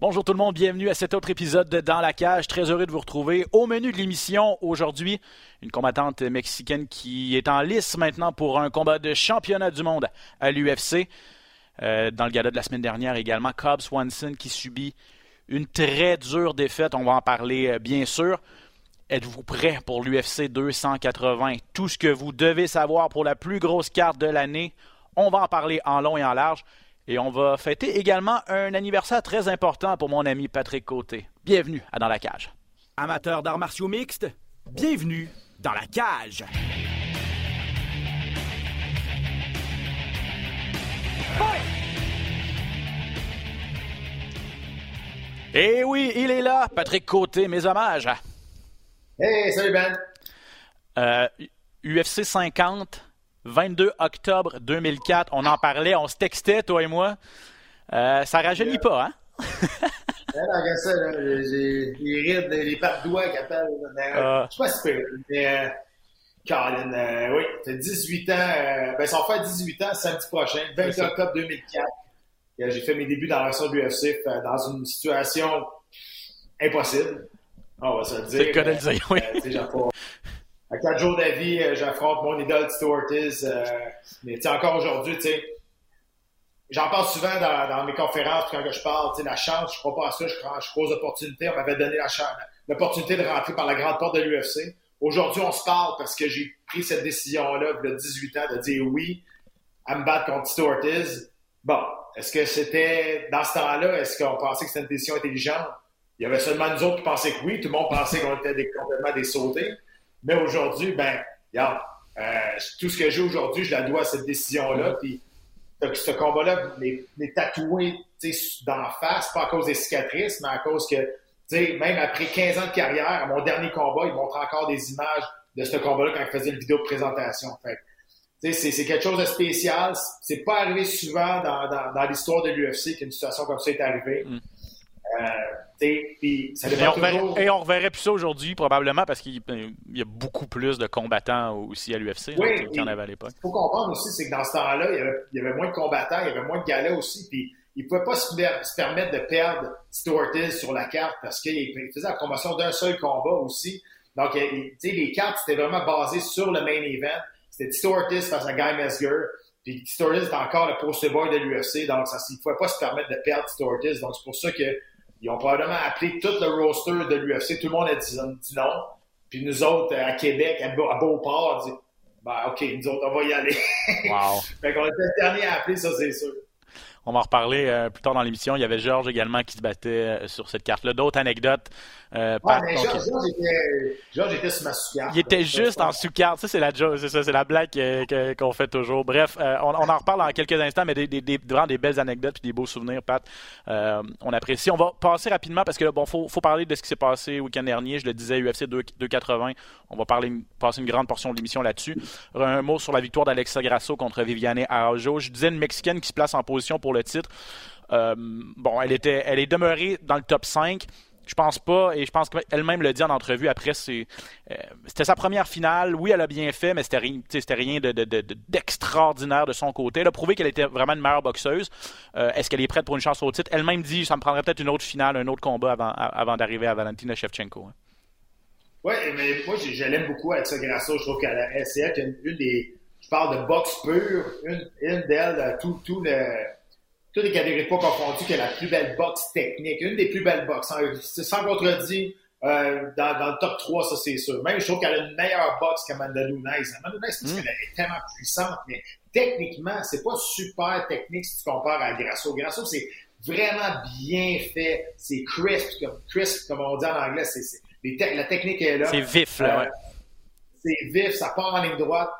Bonjour tout le monde, bienvenue à cet autre épisode de Dans la cage. Très heureux de vous retrouver. Au menu de l'émission aujourd'hui, une combattante mexicaine qui est en lice maintenant pour un combat de championnat du monde à l'UFC. Euh, dans le gala de la semaine dernière également, Cobb Swanson qui subit une très dure défaite. On va en parler euh, bien sûr. Êtes-vous prêt pour l'UFC 280? Tout ce que vous devez savoir pour la plus grosse carte de l'année. On va en parler en long et en large. Et on va fêter également un anniversaire très important pour mon ami Patrick Côté. Bienvenue à Dans la Cage. Amateurs d'arts martiaux mixtes, bienvenue dans la cage. Et eh oui, il est là, Patrick Côté, mes hommages. Hey, salut Ben. Euh, UFC 50, 22 octobre 2004, on en parlait, on se textait, toi et moi. Euh, ça rajeunit pas, hein? regarde ça, j'ai les rides, les pattes doigts qui appellent. Euh, je sais pas si c'est mais euh, Colin, euh, oui, t'as 18 ans, euh, ben ça va faire 18 ans samedi prochain, 20 octobre 2004. J'ai fait mes débuts dans l'action de l'UFC dans une situation impossible. On va se le dire. C'est le cas de le dire, oui. Quatre jours d'avis, euh, j'affronte mon idole Stu Ortiz. Euh, mais encore aujourd'hui, j'en parle souvent dans, mes conférences quand je parle, la chance, je crois pas à ça, je crois, je aux opportunités. On m'avait donné l'opportunité de rentrer par la grande porte de l'UFC. Aujourd'hui, on se parle parce que j'ai pris cette décision-là, il y a 18 ans, de dire oui à me battre contre Stu Ortiz. Bon, est-ce que c'était, dans ce temps-là, est-ce qu'on pensait que c'était une décision intelligente? Il y avait seulement nous autres qui pensaient que oui. Tout le monde pensait qu'on était complètement des sautés. Mais aujourd'hui, ben, regarde, euh, tout ce que j'ai aujourd'hui, je la dois à cette décision-là. Puis ce combat-là m'est tatoué dans la face, pas à cause des cicatrices, mais à cause que, même après 15 ans de carrière, à mon dernier combat, il montre encore des images de ce combat-là quand il faisait une vidéo de présentation. c'est quelque chose de spécial. C'est pas arrivé souvent dans, dans, dans l'histoire de l'UFC qu'une situation comme ça est arrivée. Mm. Euh, et, on reverrait, plus ça aujourd'hui, probablement, parce qu'il y a beaucoup plus de combattants aussi à l'UFC qu'il y en avait à l'époque. Il faut comprendre aussi, c'est que dans ce temps-là, il, y avait moins de combattants, il y avait moins de galas aussi, puis il ne pouvait pas se, permettre de perdre Stuart sur la carte parce qu'il faisait la promotion d'un seul combat aussi. Donc, les cartes, c'était vraiment basé sur le main event. C'était Stuart face à Guy Mesger. Puis Stuart était encore le poster boy de l'UFC, donc ça, il ne pouvait pas se permettre de perdre Stuart Donc, c'est pour ça que ils ont probablement appelé tout le roster de l'UFC. Tout le monde a dit, non. Puis nous autres, à Québec, à, Beauport, on dit, ben, OK, nous autres, on va y aller. Wow. fait qu'on était le dernier à appeler, ça, c'est sûr. On va en reparler euh, plus tard dans l'émission. Il y avait Georges également qui se battait euh, sur cette carte-là. D'autres anecdotes. Euh, ouais, mais Georges, Georges, était, sur ma sous-carte. Il était juste en sous-carte. Ça, c'est la, c'est ça, c'est la blague qu'on fait toujours. Bref, on, en reparle dans quelques instants, mais des, des, vraiment des belles anecdotes et des beaux souvenirs, Pat. on apprécie. On va passer rapidement parce que bon, faut, faut parler de ce qui s'est passé le week-end dernier. Je le disais, UFC 280. On va parler, passer une grande portion de l'émission là-dessus. Un mot sur la victoire d'Alexa Grasso contre Viviane Araújo. Je disais une Mexicaine qui se place en position pour le titre. Euh, bon, elle, était, elle est demeurée dans le top 5. Je pense pas, et je pense qu'elle-même le dit en entrevue après, c'est, euh, c'était sa première finale. Oui, elle a bien fait, mais c'était rien, c'était rien d'extraordinaire de, son côté. Elle a prouvé qu'elle était vraiment une meilleure boxeuse. Euh, est-ce qu'elle est prête pour une chance au titre? Elle-même dit, ça me prendrait peut-être une autre finale, un autre combat avant, avant d'arriver à Valentina Shevchenko. Hein. Oui, mais moi, je, l'aime beaucoup avec ça, Grasso. Je trouve qu'elle c'est une, une des, je parle de boxe pure, une, une d'elles, tout, tout toutes les pas confondues, qui a la plus belle boxe technique, une des plus belles boxes. C'est sans contredit, euh, dans, dans, le top 3, ça c'est sûr. Même je trouve qu'elle a une meilleure boxe qu'Amanda Nunes. Amanda Nunes, parce mm. qu'elle est tellement puissante, mais techniquement, c'est pas super technique si tu compares à Grasso. Grasso, c'est vraiment bien fait. C'est crisp, comme crisp, comme on dit en anglais. C'est, la technique est là. C'est vif, là, ouais. Euh, c'est vif, ça part en ligne droite.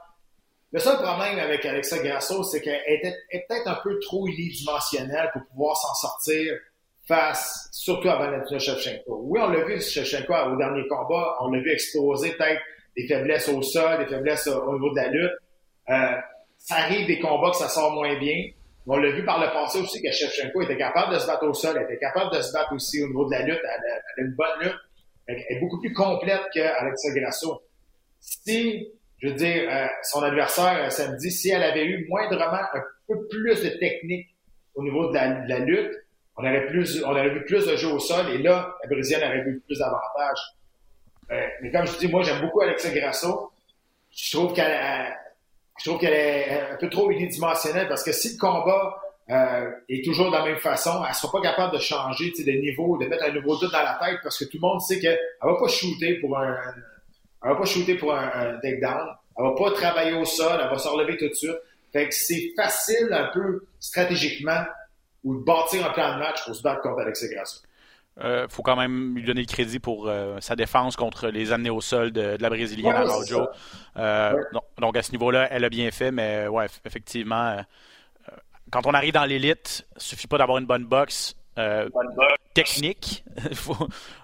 Le seul problème avec Alexa Grasso, c'est qu'elle était peut-être un peu trop unidimensionnelle pour pouvoir s'en sortir face, surtout à Valentina Shevchenko. Oui, on l'a vu Shevchenko au dernier combat, on l'a vu exploser peut-être des faiblesses au sol, des faiblesses au, niveau de la lutte. Euh, ça arrive des combats que ça sort moins bien. On l'a vu par le passé aussi que Shevchenko était capable de se battre au sol, elle était capable de se battre aussi au niveau de la lutte, elle a, une bonne lutte. Elle est beaucoup plus complète qu'Alexa Grasso. Si je veux dire, euh, son adversaire euh, samedi, si elle avait eu moindrement un peu plus de technique au niveau de la, lutte, on aurait, plus, on aurait vu plus de jeux au sol et là, la Brésilienne aurait vu plus d'avantages. Euh, mais comme je dis, moi, j'aime beaucoup Alexa Grasso. Je trouve qu'elle je trouve qu'elle est un peu trop unidimensionnelle parce que si le combat est toujours de la même façon, elle sera pas capable de changer de niveau, de mettre un nouveau doute dans la tête parce que tout le monde sait qu'elle ne va pas shooter pour un, elle va pas shooter pour un, un takedown. Elle va pas travailler au sol, elle va se relever tout de suite. Fait que c'est facile un peu stratégiquement ou de bâtir un plan de match pour se battre contre Alexis Grasso. Il euh, faut quand même lui donner le crédit pour euh, sa défense contre les amener au sol de, la Brésilienne à euh, donc, à ce niveau-là, elle a bien fait, mais ouais, effectivement, quand on arrive dans l'élite, il suffit pas d'avoir une bonne boxe. Technique. il faut,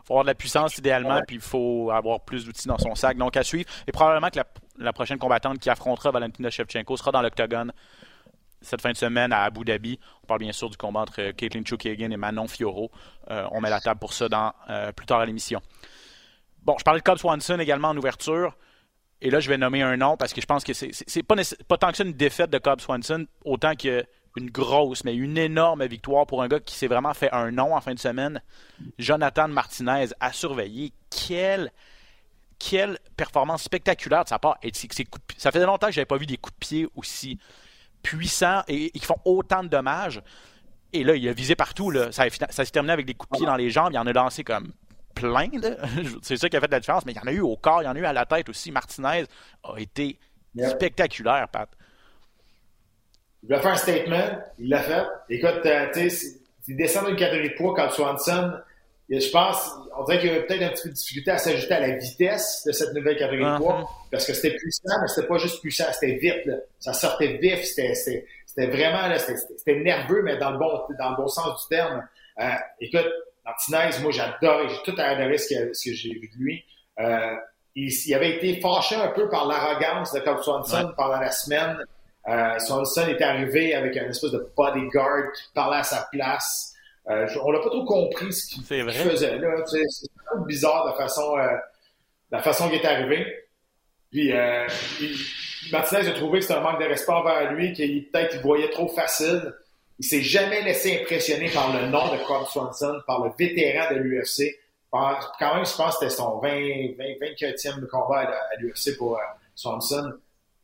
avoir de la puissance idéalement, puis il faut avoir plus d'outils dans son sac. Donc à suivre. Et probablement que la, la prochaine combattante qui affrontera Valentina Shevchenko sera dans l'octogone cette fin de semaine à Abu Dhabi. On parle bien sûr du combat entre Caitlin Chukagan et Manon Fioro. Euh, on met la table pour ça dans, euh, plus tard à l'émission. Bon, je parlais de Cobb Swanson également en ouverture. Et là, je vais nommer un nom parce que je pense que c'est pas, pas tant que ça une défaite de Cobb Swanson, autant qu'une grosse, mais une énorme victoire pour un gars qui s'est vraiment fait un nom en fin de semaine. Jonathan Martinez a surveillé. Quelle, quelle performance spectaculaire de sa part. ça fait longtemps que je n'avais pas vu des coups de pied aussi puissants et, qui font autant de dommages. Et là, il a visé partout. Là. Ça, ça s'est terminé avec des coups de pied dans les jambes. Il en a lancé comme plein. C'est ça qui a fait la différence. Mais il y en a eu au corps, il y en a eu à la tête aussi. Martinez a été spectaculaire, Pat. Il a fait un statement. Il l'a fait. Écoute, euh, tu sais, il descend d'une catégorie de poids quand Swanson je pense, on dirait qu'il y avait peut-être un petit peu de difficulté à s'ajouter à la vitesse de cette nouvelle catégorie de poids, uh-huh. parce que c'était puissant, mais c'était pas juste puissant, c'était vite. Ça sortait vif, c'était vraiment, c'était nerveux, mais dans le bon, dans le bon sens du terme. Euh, écoute, Martinez, moi j'adore, j'ai tout adoré ce que, ce que j'ai vu de lui. Euh, il, il, avait été fâché un peu par l'arrogance de Cobb Swanson pendant la semaine. Euh, Swanson est arrivé avec un espèce de bodyguard qui parlait à sa place. Euh, on n'a pas trop compris ce qu'il faisait là. C'est bizarre la façon, euh, la façon qu'il est arrivé. Puis euh, Martinez a trouvé que c'était un manque de respect envers lui, qu'il peut-être il voyait trop facile. Il s'est jamais laissé impressionner par le nom de Cobb Swanson, par le vétéran de l'UFC. Quand même, je pense que c'était son 20, 20, 24e combat à, l'UFC pour euh, Swanson.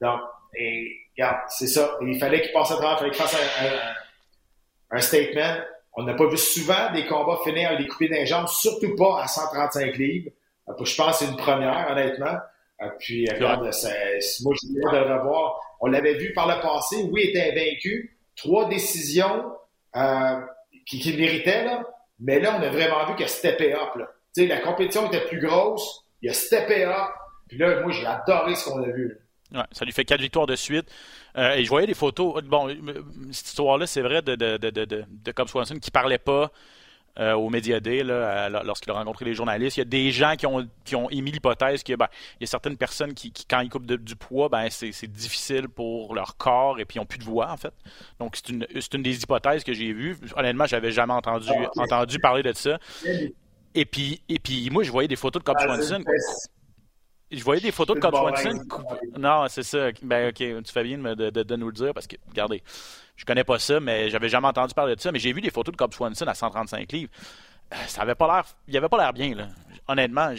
Donc, et, regarde, c'est ça. il fallait qu'il passe à travers, il fallait qu'il fasse un, un statement. On n'a pas vu souvent des combats finir des coupés d'un jambes, surtout pas à 135 livres. Euh, je pense que c'est une première, honnêtement. Euh, puis, regarde, moi, je viens de le revoir. On l'avait vu par le passé. Oui, il était vaincu. Trois décisions euh, qui, qui méritaient, là. Mais là, on a vraiment vu qu'il a steppé up. Là. sais, la compétition était plus grosse. Il a steppé up. Puis là, moi, j'ai adoré ce qu'on a vu. Ouais, ça lui fait quatre victoires de suite. Euh, et je voyais des photos. Bon, cette histoire-là, c'est vrai de, de, de, de, de Cobb Swanson qui parlait pas euh, au Média Day lorsqu'il a rencontré les journalistes. Il y a des gens qui ont, qui ont émis l'hypothèse qu'il ben, y a certaines personnes qui, quand ils coupent du poids, ben, c'est, difficile pour leur corps et puis ils n'ont plus de voix, en fait. Donc, c'est une, une des hypothèses que j'ai vues. Honnêtement, j'avais jamais entendu, ah, entendu parler de ça. Et puis, et puis, moi, je voyais des photos de Cobb ah, Swanson. Je voyais des photos de Cobb Swanson. Non, c'est ça. Ben, ok, tu fais bien de, de, de, nous le dire parce que, regardez, je connais pas ça, mais j'avais jamais entendu parler de ça. Mais j'ai vu des photos de Cobb Swanson à 135 livres. Euh, ça avait pas l'air. Il avait pas l'air bien, là. Honnêtement,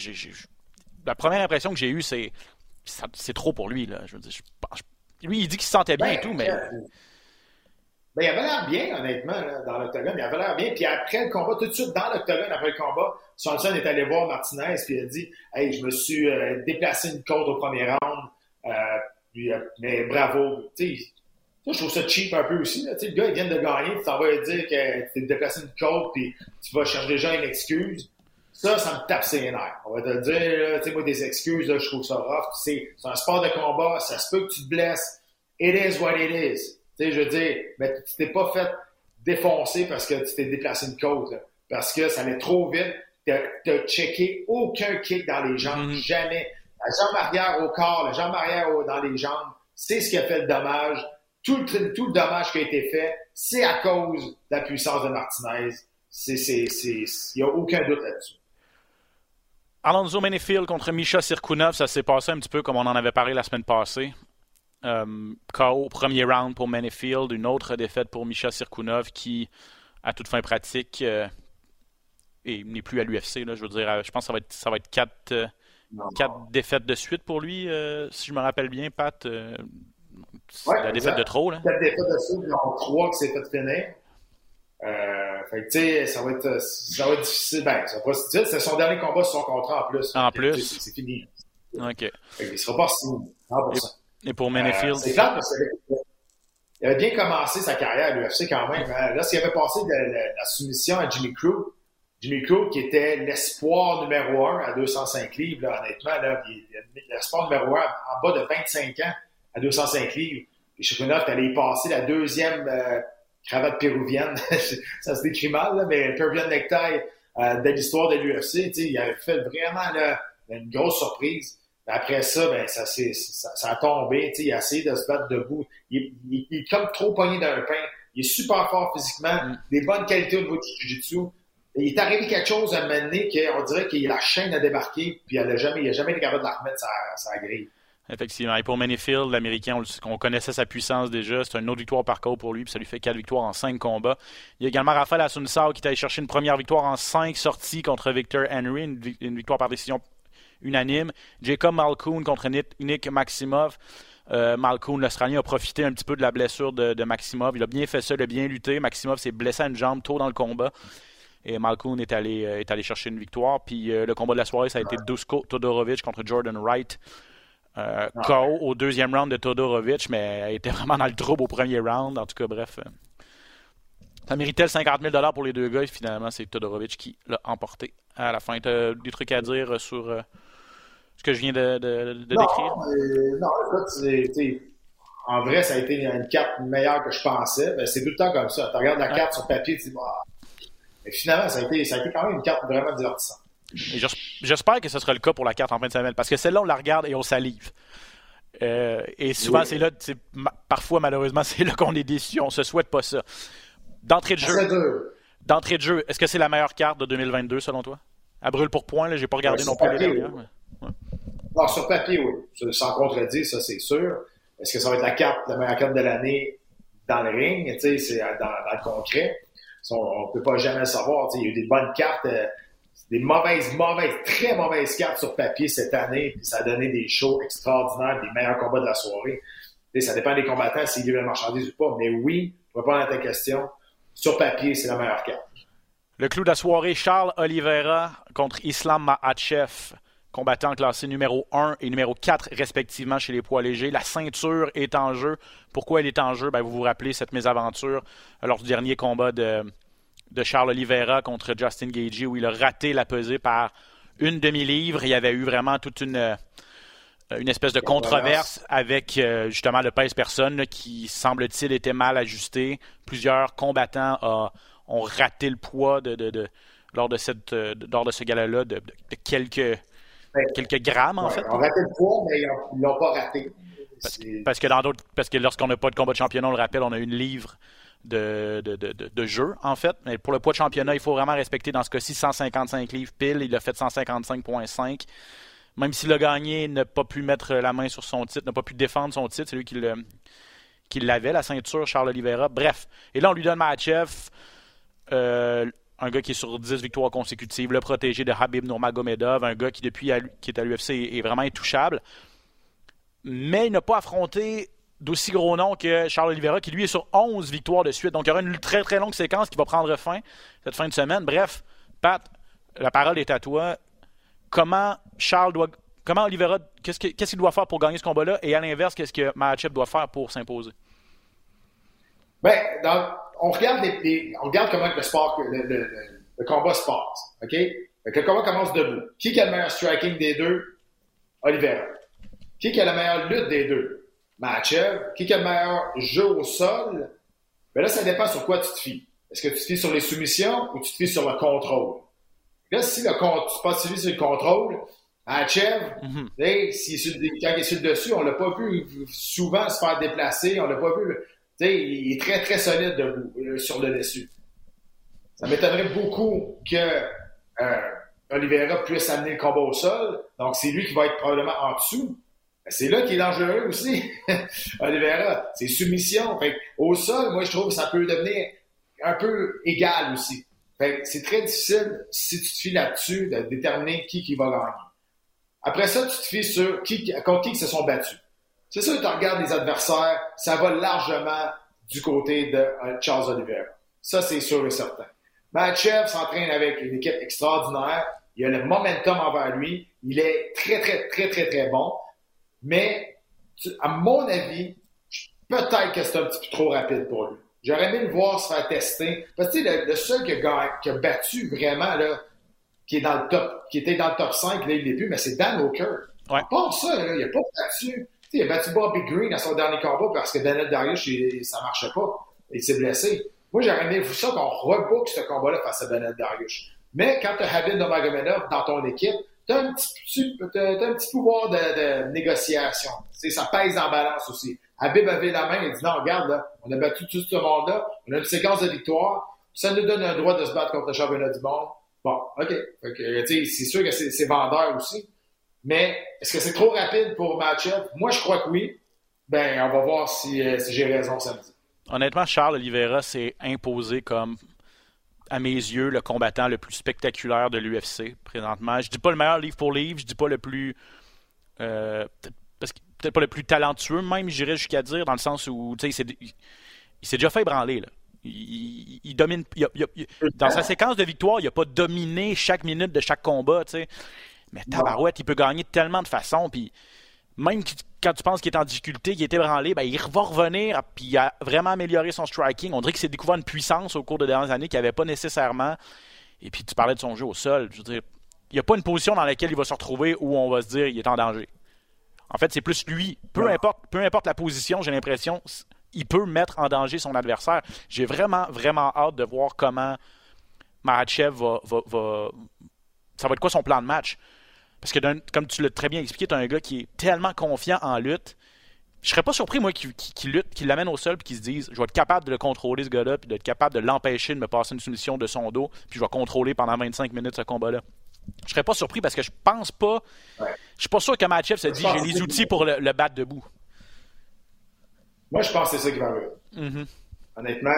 la première impression que j'ai eue, c'est. C'est trop pour lui, là. Je veux dire, lui, il dit qu'il se sentait bien et tout, mais. Ben, il avait l'air bien, honnêtement, dans l'octogone. Il avait l'air bien. Puis après le combat, tout de suite dans l'octogone, après le combat, Swanson est allé voir Martinez, puis il a dit Hey, je me suis euh, déplacé une côte au premier round. Euh, puis, euh, mais bravo. Tu sais, je trouve ça cheap un peu aussi. Là. Le gars, il vient de gagner, tu t'en vas dire que tu t'es déplacé une côte, puis tu vas chercher déjà une excuse. Ça, ça me tape ses nerfs. On va te dire, tu sais, moi, des excuses, là, je trouve ça rough. C'est un sport de combat, ça se peut que tu te blesses. It is what it is. Tu sais, je veux dire, mais tu t'es pas fait défoncer parce que tu t'es déplacé une côte, parce que ça allait trop vite. Tu n'as checké aucun kick dans les jambes, mm-hmm. jamais. La jambe arrière au corps, la jambe arrière dans les jambes, c'est ce qui a fait le dommage. Tout le, tout le dommage qui a été fait, c'est à cause de la puissance de Martinez. Il n'y a aucun doute là-dessus. Alonso Manifield contre Misha Sirkunov, ça s'est passé un petit peu comme on en avait parlé la semaine passée. Euh, KO premier round pour Manifield, une autre défaite pour Misha Sirkunov qui à toute fin pratique. et il n'est plus à l'UFC. Je veux dire, je pense que ça va être, ça va être quatre, quatre défaites de suite pour lui, si je me rappelle bien, Pat. la défaite de trop. Là. Quatre défaites de suite, il y en a trois qui s'est fait finir. Euh, fait que, tu sais, ça va être, ça va être difficile. Ben, ça va pas difficile. C'est son dernier combat sur son contrat en plus. En plus. C'est fini. OK. Fait il sera pas signé. Et, et, pour? Euh, c'est clair parce qu'il avait bien commencé sa carrière à l'UFC quand même. Hein. Là, s'il avait passé de, la soumission à Jimmy Crew, Jimmy Crew qui était l'espoir numéro un à 205 livres, honnêtement, l'espoir numéro un en bas de 25 ans à 205 livres. Et Shokunov allait y passer la deuxième euh, cravate péruvienne. ça se décrit mal, mais Peruvian necktie euh, de l'histoire de l'UFC, il avait fait vraiment une grosse surprise. Après ça, ben, ça, ça, ça a tombé. Il a essayé de se battre debout. Il, il, il est comme trop pogné dans le pain. Il est super fort physiquement, mm. des bonnes qualités au niveau du jiu-jitsu. Il est arrivé quelque chose à un moment donné qu'on dirait qu'il a la chaîne à débarquer, puis il n'a jamais, jamais été capable de la remettre sa, sa grille. Effectivement. Et pour Manifield, l'Américain, on, connaissait sa puissance déjà. C'est une autre victoire par parcours pour lui, puis ça lui fait quatre victoires en cinq combats. Il y a également Rafael Asunsao qui est allé chercher une première victoire en cinq sorties contre Victor Henry, une, victoire par décision unanime. Jacob Malkoun contre Nick Maximov. Euh, Malkoun, l'Australien, a profité un petit peu de la blessure de, Maximov. Il a bien fait ça, il a bien lutté. Maximov s'est blessé à une jambe tôt dans le combat. Et Malkoun est allé, euh, est allé chercher une victoire. Puis euh, le combat de la soirée, ça a été Dusko Todorovic contre Jordan Wright. Euh. KO au deuxième round de Todorovic, mais elle était vraiment dans le trouble au premier round. En tout cas, bref. Euh, ça méritait le 50 000 pour les deux gars. Et finalement, c'est Todorovic qui l'a emporté à la fin. Tu as des trucs à dire sur euh, ce que je viens de, décrire? non, écoute, en vrai, ça a été une carte meilleure que je pensais. Ben, c'est tout le temps comme ça. Tu regardes la carte sur papier, tu dis, bah. Mais finalement, ça a, été, ça a été quand même une carte vraiment divertissante. J'espère que ce sera le cas pour la carte en fin de semaine, parce que celle-là, on la regarde et on salive. Euh, et souvent, c'est là, parfois, malheureusement, c'est là qu'on est déçu. On se souhaite pas ça. D'entrée de jeu. D'entrée de jeu, est-ce que c'est la meilleure carte de 2022 selon toi? À brûle pour point, j'ai pas regardé non plus les dernières. sur papier, oui. Sans contredire, ça c'est sûr. Est-ce que ça va être la carte, la meilleure carte de l'année dans le ring? C'est dans, dans, le concret. on, ne peut pas jamais savoir. Il y a eu des bonnes cartes. Euh, des mauvaises, mauvaises, très mauvaises cartes sur papier cette année, puis ça a donné des shows extraordinaires, des meilleurs combats de la soirée. ça dépend des combattants s'ils livrent la marchandise ou pas, mais oui, pour répondre à ta question, sur papier, c'est la meilleure carte. Le clou de la soirée, Charles Oliveira contre Islam Mahachev, combattant classé numéro 1 et numéro 4 respectivement chez les poids légers. La ceinture est en jeu. Pourquoi elle est en jeu? Ben, vous vous rappelez cette mésaventure lors du dernier combat de, de Charles Oliveira contre Justin Gagey où il a raté la pesée par une demi-livre. Il y avait eu vraiment toute une, euh, une espèce de controverse avec euh, justement le pèse-personne qui, semble-t-il, était mal ajusté. Plusieurs combattants ont raté le poids de, lors, de cette, euh, lors de ce gala-là de, quelques, quelques grammes, en fait. Ils ont raté le poids, mais ils ne l'ont pas raté. Parce, que dans d'autres, parce que lorsqu'on n'a pas de combat de championnat, on le rappelle, on a une livre de, de, jeu, en fait. Mais pour le poids de championnat, il faut vraiment respecter, dans ce cas-ci, 155 livres pile. Il a fait 155,5. Même s'il a gagné, n'a pas pu mettre la main sur son titre, n'a pas pu défendre son titre. C'est lui qui, l'avait, la ceinture, Charles Oliveira. Bref. Et là, on lui donne Mahachev, euh, un gars qui est sur 10 victoires consécutives, le protégé de Habib Nurmagomedov, un gars qui, depuis qui est à l'UFC, est vraiment intouchable. Mais il n'a pas affronté d'aussi gros nom que Charles Oliveira, qui lui est sur 11 victoires de suite. Donc, il y aura une très très longue séquence qui va prendre fin cette fin de semaine. Bref, Pat, la parole est à toi. Comment Charles doit. Comment Oliveira, qu'est-ce qu'il doit faire pour gagner ce combat-là? Et à l'inverse, qu'est-ce que Mahachev doit faire pour s'imposer? Bien, on, regarde on regarde comment le, combat se passe. OK? le combat commence debout. Qui a le meilleur striking des deux? Oliveira. Qui a la meilleure lutte des deux? Matchev, qui a le meilleur jeu au sol, ben là, ça dépend sur quoi tu te fies. Est-ce que tu te fies sur les soumissions ou tu te fies sur le contrôle? Là, si le, pas sur le contrôle, Matchev, mm -hmm. sur, quand il est sur le dessus, on l'a pas vu souvent se faire déplacer, on l'a pas vu. Il est très, très solide debout, euh, sur le dessus. Ça m'étonnerait beaucoup que euh, Oliveira puisse amener le combat au sol. Donc, c'est lui qui va être probablement en dessous. Ben, c'est là qu'il est dangereux aussi, Oliveira. C'est soumission. Fait, au sol, moi, je trouve que ça peut devenir un peu égal aussi. C'est très difficile, si tu te fies là-dessus, de déterminer qui, qui va gagner. Après ça, tu te fies sur qui, contre qui ils se sont battus. C'est sûr tu regardes les adversaires, ça va largement du côté de euh, Charles Oliveira. Ça, c'est sûr et certain. Matchev s'entraîne avec une équipe extraordinaire. Il a le momentum envers lui. Il est très, très, très, très, très bon. Mais, à mon avis, peut-être que c'est un petit peu trop rapide pour lui. J'aurais aimé le voir se faire tester. Parce que le, le seul qui a, qui a, battu vraiment, là, qui est dans le top, qui était dans le top 5, là, il l'est plus, mais c'est Dan O'Kerr. Ouais. Pas ça, là, il n'a pas battu. il a battu Bobby Green à son dernier combat parce que Daniel Darius, ça marchait pas. Il s'est blessé. Moi, j'aurais aimé ça qu'on rebook ce combat-là face à Daniel Darius. Mais quand tu as Habib Nurmagomedov dans ton équipe, tu as un petit, un petit pouvoir de, de négociation. Ça pèse en balance aussi. Habib avait la main et dit non, regarde, là, on a battu tout ce monde-là, on a une séquence de victoires, ça nous donne un droit de se battre contre le championnat du monde. Bon, OK. c'est sûr que c'est vendeur aussi. Mais est-ce que c'est trop rapide pour match-up? Moi, je crois que oui. Ben, on va voir si, euh, j'ai raison samedi. Honnêtement, Charles Oliveira s'est imposé comme, à mes yeux, le combattant le plus spectaculaire de l'UFC présentement. Je dis pas le meilleur livre pour livre, je dis pas le plus. Euh, peut-être pas le plus talentueux, même, j'irais jusqu'à dire, dans le sens où, tu sais, il s'est déjà fait ébranler, là. Il, domine. dans sa séquence de victoire, il n'a pas dominé chaque minute de chaque combat, tu sais. Mais Tabarouette, il peut gagner de tellement de façons. Puis même quand tu penses qu'il est en difficulté, qu'il est ébranlé, ben, il va revenir. Puis il a vraiment amélioré son striking. On dirait qu'il s'est découvert une puissance au cours des dernières années qu'il n'avait pas nécessairement. Et puis tu parlais de son jeu au sol. Je veux dire, il n'y a pas une position dans laquelle il va se retrouver où on va se dire qu'il est en danger. En fait, c'est plus lui. Peu importe, peu importe la position, j'ai l'impression, il peut mettre en danger son adversaire. J'ai vraiment, vraiment hâte de voir comment Mahachev va, va, Ça va être quoi son plan de match? Parce que, comme tu l'as très bien expliqué, tu as un gars qui est tellement confiant en lutte. Je serais pas surpris, moi, qu'il lutte, qu'il l'amène au sol et qu'il se dise Je vais être capable de le contrôler, ce gars-là, puis d'être capable de l'empêcher de me passer une soumission de son dos, puis je vais contrôler pendant 25 minutes ce combat-là. Je serais pas surpris parce que je pense pas. Je suis pas sûr que Matchev se dit J'ai les outils pour le, battre debout. Moi, je pense que c'est ça qui va arriver. Honnêtement,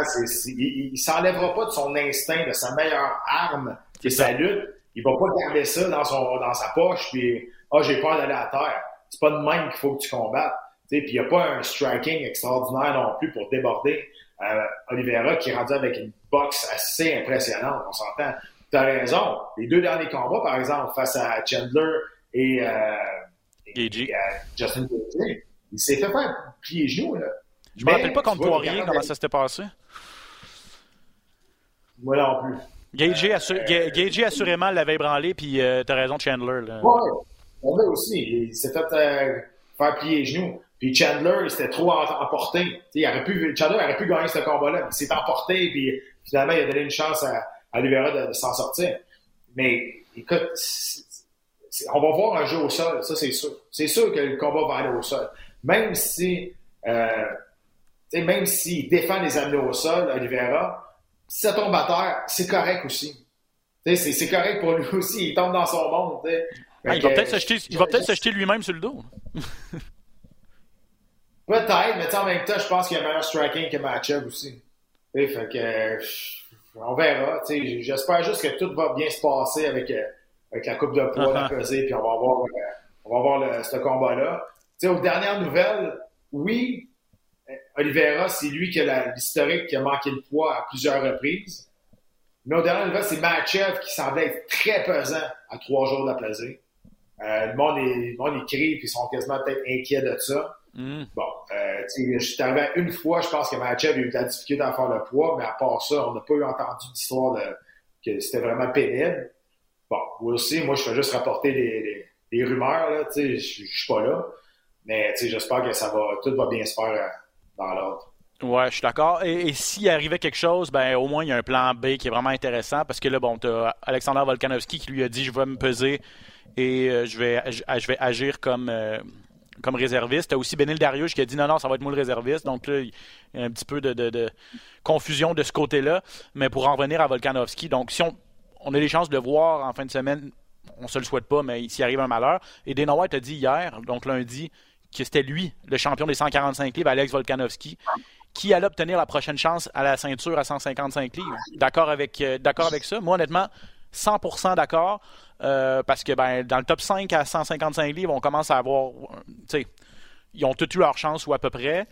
il, ne s'enlèvera pas de son instinct, de sa meilleure arme, qui est sa lutte il va pas garder ça dans, son, dans sa poche, puis « Ah, j'ai peur d'aller à terre ». C'est pas de même qu'il faut que tu combattes. Puis il n'y a pas un striking extraordinaire non plus pour déborder euh, Oliveira qui est rendu avec une boxe assez impressionnante, on s'entend. Tu as raison. Les deux derniers combats, par exemple, face à Chandler et, euh, et, Justin Gaethje, il s'est fait faire plier genoux. Là. Je me rappelle pas contre Poirier comment ça s'était passé. Moi non plus. Gagey, euh, assurément l'avait ébranlé, puis euh, t'as raison, Chandler. Là. Ouais, Chandler aussi. Il s'est fait euh, faire plier les genoux. Puis Chandler, il s'était trop emporté. il aurait pu, Chandler aurait pu gagner ce combat-là. Il s'est emporté, puis finalement, il a donné une chance à, à de, de s'en sortir. Mais écoute, on va voir un jeu au sol, ça c'est sûr. C'est sûr que le combat va aller au sol. Même si, euh, même s'il défend les amener au sol, Oliveira, si ça tombe à terre, c'est correct aussi. C'est correct pour lui aussi. Il tombe dans son monde. Ah, il va peut-être se jeter lui-même sur le dos. peut-être, mais en même temps, je pense qu'il y a un meilleur striking que Matchup aussi. fait que, on verra. J'espère juste que tout va bien se passer avec, euh, avec la coupe de poids, la pesée, puis on va avoir, euh, on va voir le, ce combat-là. Aux dernières nouvelles, oui, Oliveira, c'est lui qui a l'historique qui a manqué le poids à plusieurs reprises. Mais au dernier niveau, c'est Machev qui semblait être très pesant à trois jours de la pesée. Euh, le, monde est, le monde écrit puis ils sont quasiment peut-être inquiets de ça. Mm. Bon, euh, je suis arrivé une fois, je pense que Machev a eu de la difficulté à faire le poids, mais à part ça, on n'a pas eu entendu d'histoire de, que c'était vraiment pénible. Bon, moi aussi, moi, je fais juste rapporter les, rumeurs, là, je suis pas là. Mais j'espère que ça va, tout va bien se faire euh, dans l'ordre. Ouais, je suis d'accord. Et, s'il arrivait quelque chose, ben au moins il y a un plan B qui est vraiment intéressant parce que là, bon, as Alexander Volkanovski qui lui a dit je vais me peser et euh, je vais je, vais agir comme euh, comme réserviste. T'as aussi Benil Darius qui a dit non, non, ça va être moi réserviste. Donc là, il y a un petit peu de, confusion de ce côté-là. Mais pour en revenir à Volkanovski, donc si on, a les chances de voir en fin de semaine, on se le souhaite pas, mais s'il arrive un malheur. Et Dana White a dit hier, donc lundi, que c'était lui, le champion des 145 livres, Alex Volkanovski, qui allait obtenir la prochaine chance à la ceinture à 155 livres. D'accord avec, euh, d'accord avec ça? Moi, honnêtement, 100% d'accord. Euh, parce que ben, dans le top 5 à 155 livres, on commence à avoir. Ils ont tous eu leur chance ou à peu près.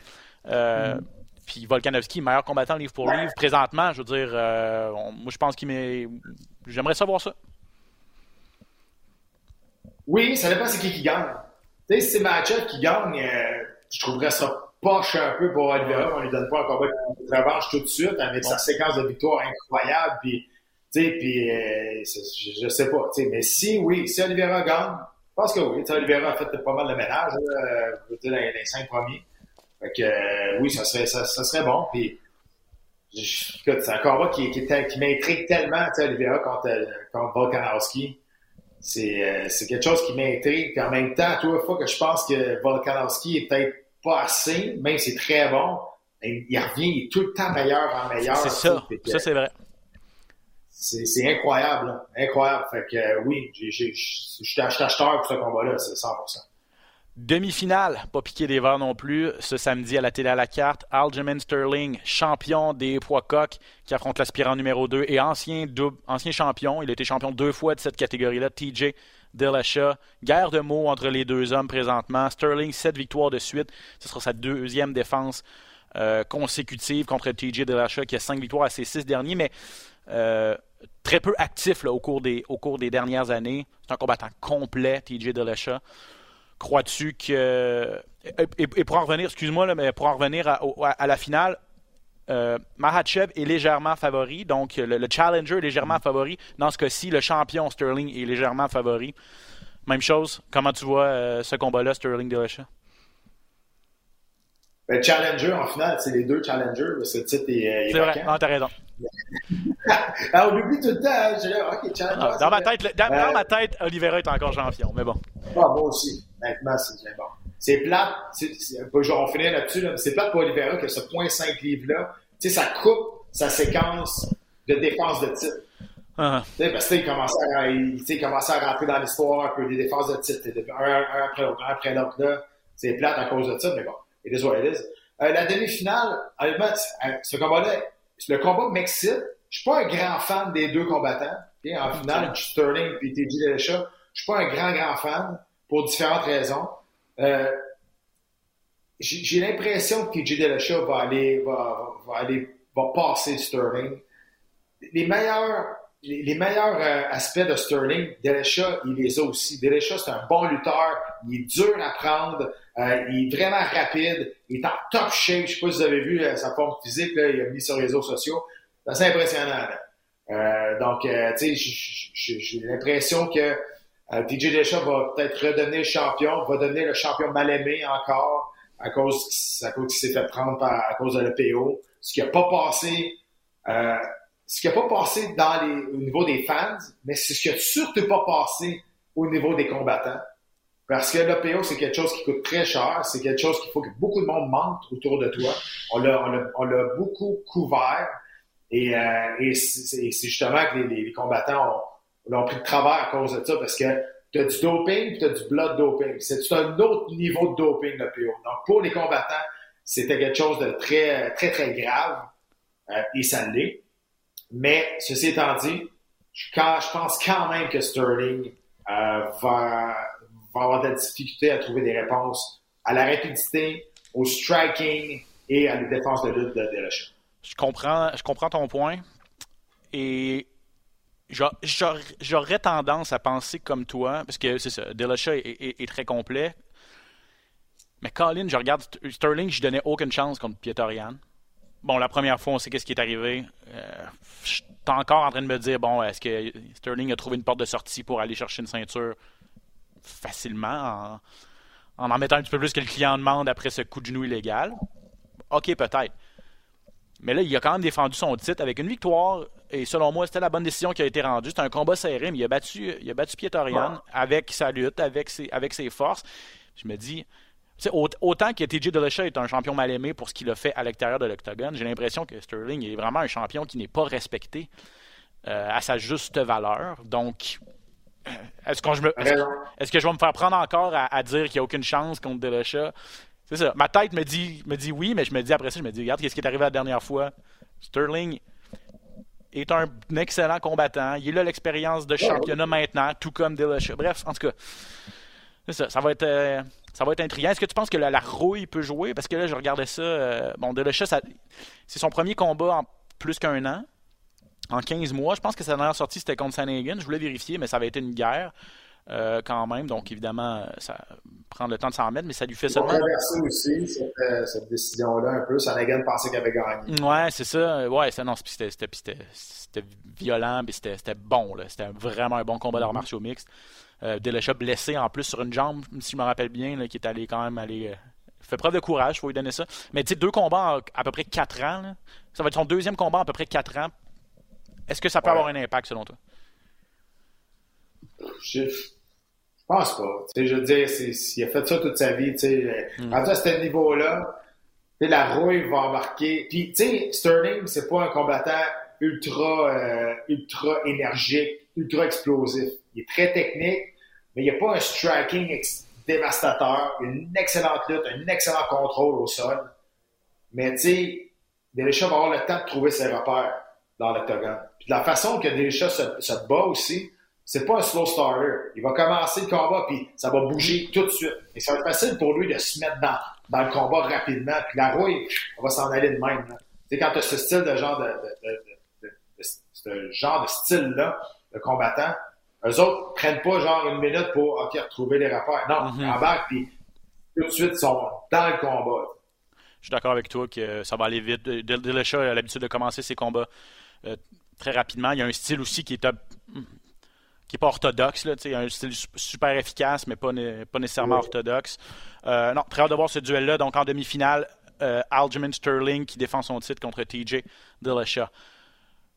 Euh, mm. Puis Volkanovski, meilleur combattant livre pour livre présentement. Je veux dire, moi je pense qu'il m'est. J'aimerais savoir ça. Oui, ça dépend c'est qui qui gagne. Si c'est Matchup qui gagne, je trouverais ça poche un peu pour Oliveira. On lui donne pas un combat de revanche tout de suite avec sa séquence de victoire incroyable. Puis, sais, puis, euh, je, je, sais pas. Mais si, oui, si Oliveira gagne, je pense que oui. Oliveira a fait pas mal de ménage, je veux dire, dans les cinq premiers. Fait que, euh, oui, ça serait, ça, ça, serait bon. Puis, c'est un combat qui, qui, qui m'intrigue tellement, tu sais, Oliveira contre, contre Volkanovski. C'est, quelque chose qui m'intrigue. Puis en même temps, toi, fois que je pense que Volkanovski est peut-être pas assez, même si c'est très bon, il revient, il est tout le temps meilleur en meilleur. C'est ça, ça c'est vrai. C'est incroyable, incroyable. Fait que euh, oui, je suis acheteur pour ce combat-là, c'est 100%. Demi-finale, pas piqué des verres non plus, ce samedi à la télé à la carte. Aljamain Sterling, champion des poids coqs, qui affronte l'aspirant numéro 2 et ancien, ancien champion. Il a été champion deux fois de cette catégorie-là, TJ Dillashaw. Guerre de mots entre les deux hommes présentement. Sterling, sept victoires de suite. Ce sera sa deuxième défense euh, consécutive contre TJ Dillashaw qui a cinq victoires à ses six derniers, mais euh, très peu actif au, cours des, dernières années. C'est un combattant complet, TJ Dillashaw. Crois-tu que. Et, pour en revenir, excuse-moi, mais pour en revenir à, la finale, euh, est légèrement favori, donc le, challenger est légèrement favori. Dans ce cas-ci, le champion Sterling est légèrement favori. Même chose, comment tu vois euh, ce combat-là, Sterling Dillashaw? Le challenger, en finale, c'est les deux challengers. Ce titre est, euh, C'est vrai, non, t'as raison. ah, on oublie tout le temps. Hein, je OK, challenger. Ah, dans, ma tête, dans, ma tête, Oliveira est encore champion, mais bon. Ah, moi aussi. Honnêtement, c'est bon. C'est plate, genre, on finit là-dessus, là, c'est plate pour Oliveira que ce point 5 livres-là, tu sais, ça coupe sa séquence de défense de titre. Uh-huh. Tu sais, parce qu'il commençait, à, il, commençait à rentrer dans l'histoire un peu des défenses de titre, un, un après l'autre, un après l'autre, là. C'est plate à cause de ça, mais bon, it is what it is. Euh, la demi-finale, honnêtement, euh, ce combat-là, le combat m'excite. Je suis pas un grand fan des deux combattants. En finale, Sterling et TJ Dillashaw, je suis pas un grand, grand fan pour différentes raisons. Euh, j'ai l'impression que TJ Dillashaw va aller, va, va, aller, va passer Sterling. Les meilleurs, les, meilleurs aspects de Sterling, Dillashaw, il les a aussi. Dillashaw, c'est un bon lutteur, il est dur à prendre, euh, il est vraiment rapide, il est en top shape. Je sais pas si vous avez vu sa forme physique, il a mis sur les réseaux sociaux. C'est impressionnant. donc, tu sais, j'ai l'impression que euh, TJ Deschamps va peut-être redonner le champion, va donner le champion mal aimé encore à cause, à cause qu'il s'est fait prendre à cause de l'EPO. Ce qui n'a pas passé, euh, ce qui n'a pas passé au niveau des fans, mais c'est ce qui n'a surtout pas passé au niveau des combattants. Parce que l'EPO, c'est quelque chose qui coûte très cher, c'est quelque chose qu'il faut que beaucoup de monde monte autour de toi. On l'a, beaucoup couvert et, euh, et c'est, justement que les, les combattants ont on pris de travers à cause de ça parce que tu as du doping et tu as du blood doping. C'est un autre niveau de doping, le PO. Donc, pour les combattants, c'était quelque chose de très, très, très grave euh, et ça l'est. Mais, ceci étant dit, je, je pense quand même que Sterling euh, va, va avoir de la difficulté à trouver des réponses à la rapidité, au striking et à la défense de lutte de, de Je comprends, je comprends ton point. Et J'aurais tendance à penser comme toi, parce que c'est ça, Dillashaw est, très complet. Mais Colin, je regarde Sterling, je donnais aucune chance contre Pietorian. Bon, la première fois, on sait qu'est-ce qui est arrivé. Euh, je suis encore en train de me dire, bon, est-ce que Sterling a trouvé une porte de sortie pour aller chercher une ceinture? Facilement en en, mettant un petit peu plus que le client demande après ce coup de genou illégal? Ok, peut-être. Mais là, il a quand même défendu son titre avec une victoire. Et selon moi, c'était la bonne décision qui a été rendue. C'était un combat serré, mais il a battu, il a battu Pietorian avec sa lutte, avec ses, avec ses forces. Je me dis, autant que TJ Dillashaw est un champion mal aimé pour ce qu'il a fait à l'extérieur de l'octogone, j'ai l'impression que Sterling est vraiment un champion qui n'est pas respecté euh, à sa juste valeur. Donc, est-ce que, je me, est-ce, que je vais me faire prendre encore à, dire qu'il n'y a aucune chance contre Dillashaw? C'est ça. Ma tête me dit, me dit oui, mais je me dis après ça, je me dis, regarde, qu'est-ce qui est arrivé la dernière fois? Sterling est un excellent combattant. Il a l'expérience de championnat maintenant, tout comme Dillashaw. Bref, en tout cas, c'est ça. Ça va être, euh, ça va être intriguant. Est-ce que tu penses que la, rouille peut jouer? Parce que là, je regardais ça. Euh, bon, Dillashaw, c'est son premier combat en plus qu'un an. En 15 mois, je pense que sa dernière sortie c'était contre Sanagan. Je voulais vérifier, mais ça avait été une guerre. Euh, quand même. Donc, évidemment, ça prend le temps de s'en remettre, mais ça lui fait seulement. traversé aussi cette, euh, cette décision-là un peu. Sanagan pensait qu'il avait gagné. Ouais, c'est ça. Ouais, ça, non, c'était violent, puis c'était bon. C'était vraiment un bon combat d'arts mm-hmm. martiaux mixtes. Euh, blessé en plus sur une jambe, si je me rappelle bien, qui est allé quand même aller. Euh, fait preuve de courage, il faut lui donner ça. Mais tu sais, deux combats en à peu près quatre ans. Ça va être son deuxième combat en à peu près quatre ans. Est-ce que ça peut avoir un impact selon toi? Je pense pas. je veux dire, il a fait ça toute sa vie. Mm. À ce niveau-là, la rouille va embarquer. Puis, tu sais, Sterling, c'est pas un combattant ultra, euh, ultra énergique, ultra explosif. Il est très technique, mais il n'y a pas un striking dévastateur, une excellente lutte, un excellent contrôle au sol. Mais, tu sais, Delisha va avoir le temps de trouver ses repères dans l'octogone. La façon que Delisha se, se bat aussi, c'est pas un slow starter. Il va commencer le combat, puis ça va bouger tout de suite. Et ça va être facile pour lui de se mettre dans, dans le combat rapidement. Puis la rouille, on va s'en aller de même. Tu sais, quand tu as ce style de genre de, de, de, ce genre de style-là, de combattant, eux autres prennent pas genre une minute pour OK, retrouver les rapports. Non, mm-hmm. ils embarquent, puis tout de suite, ils sont dans le combat. Je suis d'accord avec toi que ça va aller vite. Dillashaw a l'habitude de commencer ses combats euh, très rapidement. Il y a un style aussi qui est qui n'est pas orthodoxe. Là, un style super efficace, mais pas, pas nécessairement orthodoxe. Euh, non, très hâte de voir ce duel-là. Donc en demi-finale, euh, Sterling qui défend son titre contre TJ Dillashaw.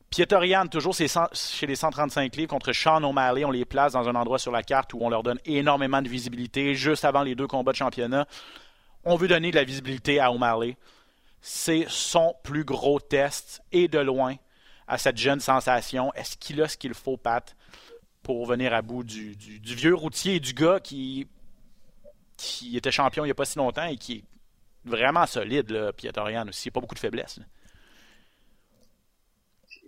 Pietorian, toujours chez les 135 livres contre Sean O'Malley. On les place dans un endroit sur la carte où on leur donne énormément de visibilité juste avant les deux combats de championnat. On veut donner de la visibilité à O'Malley. C'est son plus gros test et de loin à cette jeune sensation. Est-ce qu'il a ce qu'il faut, Pat? pour venir à bout du, vieux routier et du gars qui, qui était champion il n'y a pas si longtemps et qui est vraiment solide, là, Pietorian aussi. Il n'y a pas beaucoup de faiblesse.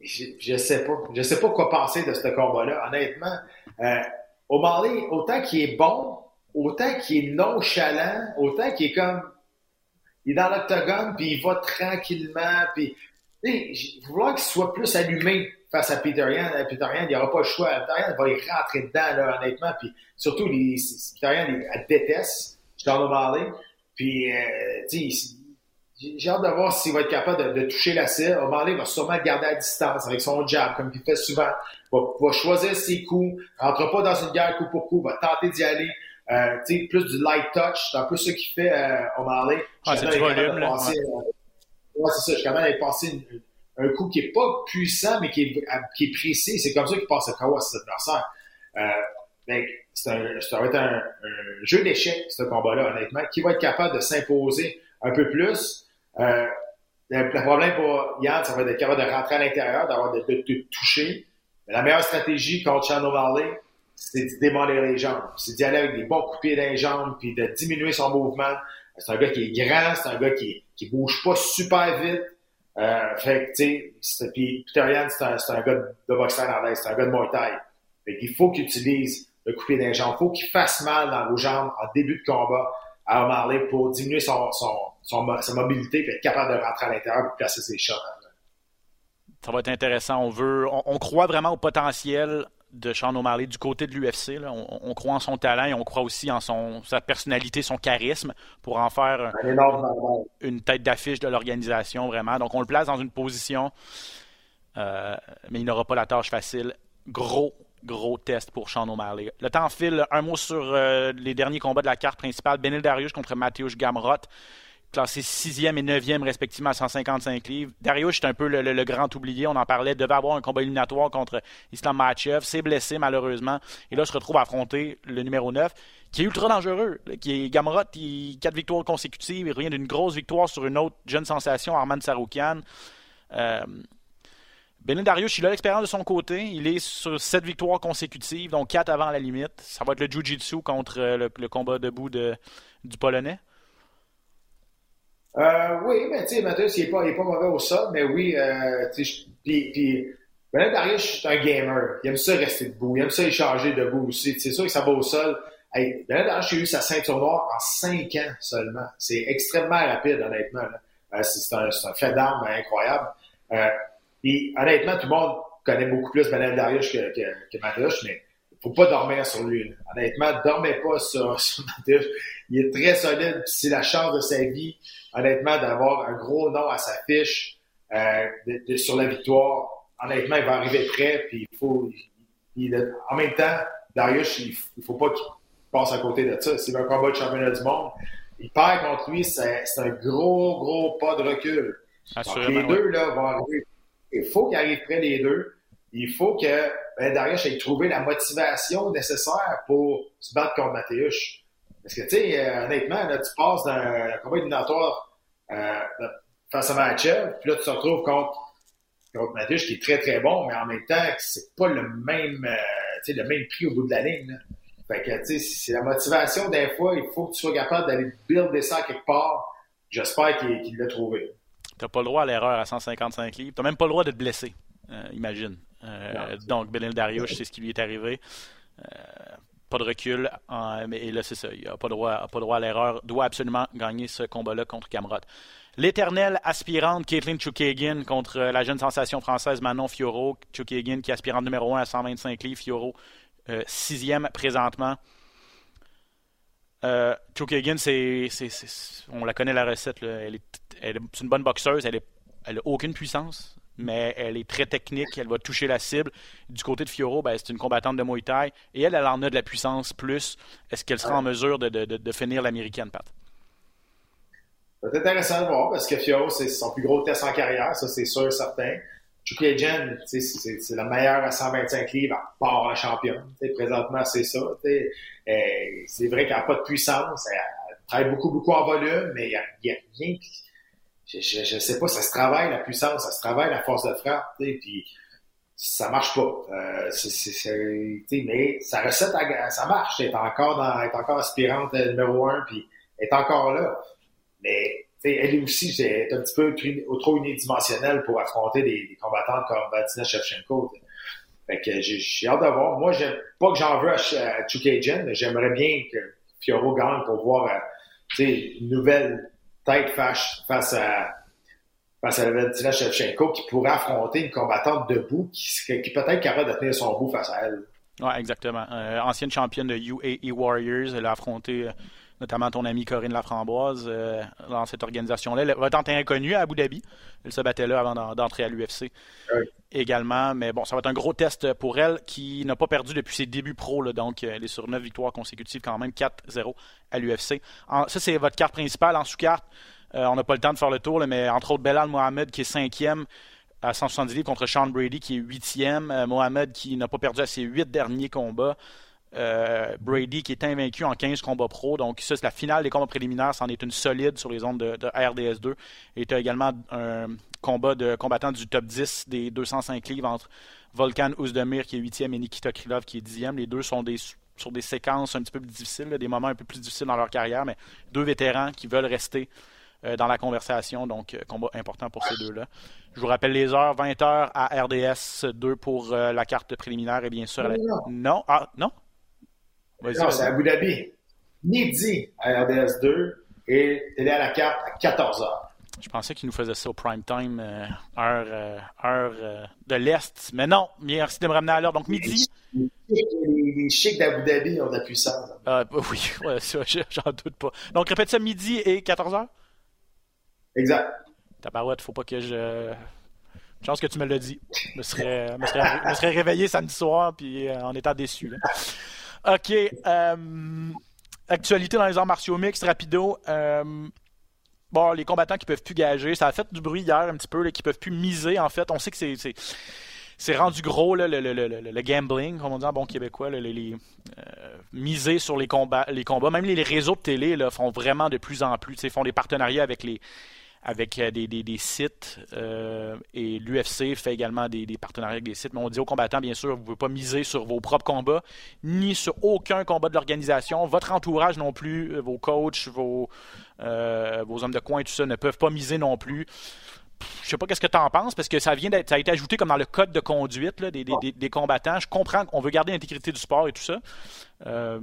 Je, ne sais pas. Je sais pas quoi penser de ce combat-là, honnêtement. Euh, O'Malley, autant qu'il est bon, autant qu'il est nonchalant, autant qu'il est comme. Il est dans l'octogone, puis il va tranquillement, puis. Vouloir qu'il soit plus allumé face à Peter Yan. Euh, Peter Yan, il n'y aura pas le choix. Peter Yan va y rentrer dedans, là, honnêtement. Puis surtout, les, Peter Yan, elle déteste Charles O'Malley. Puis, euh, tu sais, j'ai hâte de voir s'il va être capable de, de toucher la cible. O'Malley va sûrement le garder à distance avec son jab, comme il fait souvent. Va, va choisir ses coups, rentre pas dans une guerre coup pour coup, va tenter d'y aller. Euh, plus du light touch, c'est un peu ce qu'il fait euh, O'Malley. Ah, c'est du volume, là. Ouais, ouais c'est ça. Je suis capable d'aller passer un coup qui est pas puissant, mais qui est, qui est précis. C'est comme ça qu'il passe à KO à cet adversaire. Euh, ça va être un, jeu d'échecs, ce combat-là, honnêtement. Qui va être capable de s'imposer un peu plus? Euh, le, problème pour Yann, ça va être capable de rentrer à l'intérieur, d'avoir de, de, toucher. Mais la meilleure stratégie contre Sean O'Malley, c'est de démolir les jambes. C'est d'y aller avec des bons coups de dans les jambes, puis de diminuer son mouvement. C'est un gars qui est grand, c'est un gars qui, qui bouge pas super vite. Euh, fait que, tu sais, puis Peter c'est un, un, gars de boxe thaïlandaise, c'est un gars de Muay Thai. Fait qu'il faut qu'il utilise le coupé d'un jambes. Il faut qu'il fasse mal dans vos jambes en début de combat à O'Malley pour diminuer son, son, son, sa mobilité et être capable de rentrer à l'intérieur pour placer ses shots. Ça va être intéressant. On veut, on, on croit vraiment au potentiel de Sean O'Malley du côté de l'UFC. On, croit en son talent et on croit aussi en son, sa personnalité, son charisme pour en faire une, tête d'affiche de l'organisation, vraiment. Donc, on le place dans une position, euh, mais il n'aura pas la tâche facile. Gros, gros test pour Sean O'Malley. Le temps file. Un mot sur euh, les derniers combats de la carte principale. Benil Darius contre Mateusz Gamrot classé 6e et 9e respectivement à 155 livres. Darius est un peu le, grand oublié, on en parlait, devait avoir un combat éliminatoire contre Islam Makhachev, s'est blessé malheureusement, et là se retrouve à affronter le numéro 9, qui est ultra dangereux, qui est Gamrot, il, 4 victoires consécutives, il revient d'une grosse victoire sur une autre jeune sensation, Arman Saroukian. Euh, Benin Darius, il a l'expérience de son côté. Il est sur 7 victoires consécutives, donc 4 avant la limite. Ça va être le Jiu-Jitsu contre le, combat debout de, du Polonais. Euh, oui, mais tu sais, Mathias, il n'est pas, pas, mauvais au sol, mais oui, euh, tu puis, Darius, c'est un gamer. Il aime ça rester debout. Il aime ça échanger debout aussi. C'est sûr que ça va au sol. Hey, Bernard Darius a eu sa ceinture noire en cinq ans seulement. C'est extrêmement rapide, honnêtement. Euh, c'est un, un, fait d'armes incroyable. Euh, et honnêtement, tout le monde connaît beaucoup plus Bernard Darius que, que, que mais faut pas dormir sur lui. Honnêtement, dormez pas sur, sur. Il est très solide. C'est la chance de sa vie, honnêtement, d'avoir un gros nom à sa fiche euh, de, de, sur la victoire honnêtement, il va arriver prêt, puis il faut. Il, en même temps, Darius, il, il faut pas qu'il passe à côté de ça. S'il veut un combat de championnat du monde, il perd contre lui, c'est un gros, gros pas de recul. les deux, là, vont arriver. Il faut qu'il arrive près les deux. Il faut que ben, Darius ait trouvé la motivation nécessaire pour se battre contre Mathéus. Parce que, tu sais, euh, honnêtement, tu passes d'un combat éliminatoire euh, face à Matchev, puis là, tu te retrouves contre contre Mathieu, qui est très, très bon, mais en même temps, c'est pas le même, euh, le même prix au bout de la ligne. Fait que, tu sais, c'est la motivation des fois, il faut que tu sois capable d'aller builder ça quelque part. J'espère qu'il l'a trouvé. Tu n'as pas le droit à l'erreur à 155 livres. Tu n'as même pas le droit de te blesser, euh, imagine. Euh, donc, Benel Darius, c'est ce qui lui est arrivé. Euh, pas de recul. Mais là, c'est ça. Il n'a pas, droit, pas droit à l'erreur. doit absolument gagner ce combat-là contre Camerot. L'éternelle aspirante Caitlin Chukagan contre la jeune sensation française Manon Fioro. Chukagan qui est aspirante numéro 1 à 125 livres. Fioro, euh, sixième présentement. Euh, c'est, on la connaît la recette. Elle, est, une bonne boxeuse. Elle n'a aucune puissance, mais elle est très technique. Elle va toucher la cible. Du côté de Fioro, ben, c'est une combattante de Muay Thai. Et elle, elle en a de la puissance plus. Est-ce qu'elle sera en mesure de, de, de finir l'américaine, Pat? C'est intéressant de voir parce que Fio, c'est son plus gros test en carrière, ça c'est sûr, certain. Jen, c'est la meilleure à 125 livres à part la championne. Présentement, c'est ça. Euh, c'est vrai qu'elle n'a pas de puissance. Elle, travaille beaucoup, beaucoup en volume, mais il n'y a, rien je, je, sais pas, ça se travaille la puissance, ça se travaille la force de frappe, puis ça marche pas. Euh, mais sa recette, ça marche. Elle est encore dans, elle est encore aspirante numéro un, puis elle est encore là. Mais elle aussi, c'est un petit peu trop unidimensionnelle pour affronter des, des combattantes comme Valentina Shevchenko. Fait que j'ai hâte de voir. Moi, pas que j'en veux à, à Chukajan, mais j'aimerais bien que Fioro gagne pour voir euh, une nouvelle tête face, face à face à Shevchenko qui pourrait affronter une combattante debout qui, qui peut-être capable de tenir son bout face à elle. Oui, exactement. Euh, ancienne championne de UAE Warriors, elle a affronté euh, notamment ton ami Corinne Laframboise euh, dans cette organisation-là. Elle va tenter inconnue à Abu Dhabi. Elle se battait là avant d'entrer à l'UFC également. Mais bon, ça va être un gros test pour elle qui n'a pas perdu depuis ses débuts pro. donc, elle est sur 9 victoires consécutives quand même, 4-0 à l'UFC. Ça, c'est votre carte principale. En sous-carte, euh, on n'a pas le temps de faire le tour, mais entre autres, Belal Mohamed qui est cinquième à 170 livres contre Sean Brady qui est huitième. Euh, Mohamed qui n'a pas perdu à ses huit derniers combats. Euh, Brady qui est invaincu en 15 combats pro. Donc, ça, c'est la finale des combats préliminaires. C'en est une solide sur les ondes de, RDS2. Et tu as également un combat de combattants du top 10 des 205 livres entre Volkan Ousdemir qui est 8e et Nikita Krylov qui est 10e. Les deux sont des, sur des séquences un petit peu plus difficiles, des moments un peu plus difficiles dans leur carrière, mais deux vétérans qui veulent rester euh, dans la conversation. Donc, euh, combat important pour ces deux-là. Je vous rappelle les heures, 20h à RDS 2 pour la carte préliminaire et bien sûr... Non, ah, non? Non, c'est à Abu Dhabi. Midi à RDS 2 et télé à la carte à 14h. Je pensais qu'il nous faisait ça au prime time, euh, heure, euh, heure euh, de l'Est. Mais non, merci de me ramener à l'heure. Donc, midi. Les, chics d'Abu Dhabi ont de la puissance. Ah, bah oui, ouais, j'en doute pas. Donc, répète ça midi et 14h? Exact. Ta barouette, faut pas que je. Chance que tu me l'as dit. Je me serais, me serais, me serais réveillé samedi soir puis en étant déçu. Là. OK. Euh, actualité dans les arts martiaux mixtes, rapido. Euh, bon, les combattants qui peuvent plus gager, ça a fait du bruit hier un petit peu, là, qui peuvent plus miser en fait. On sait que c'est c'est rendu gros le, le, le, gambling, comme on dit en bon québécois, les, euh, miser sur les combats, les combats. Même les, réseaux de télé là, font vraiment de plus en plus, ils font des partenariats avec les avec des, des, sites et l'UFC fait également des, des, partenariats avec des sites. Mais on dit aux combattants, bien sûr, vous ne pouvez pas miser sur vos propres combats, ni sur aucun combat de l'organisation. Votre entourage non plus, vos coachs, vos, vos hommes de coin, tout ça, ne peuvent pas miser non plus je sais pas qu'est-ce que tu en penses, parce que ça vient d'être, ça a été ajouté comme dans le code de conduite des, combattants. Je comprends qu'on veut garder l'intégrité du sport et tout ça. Euh,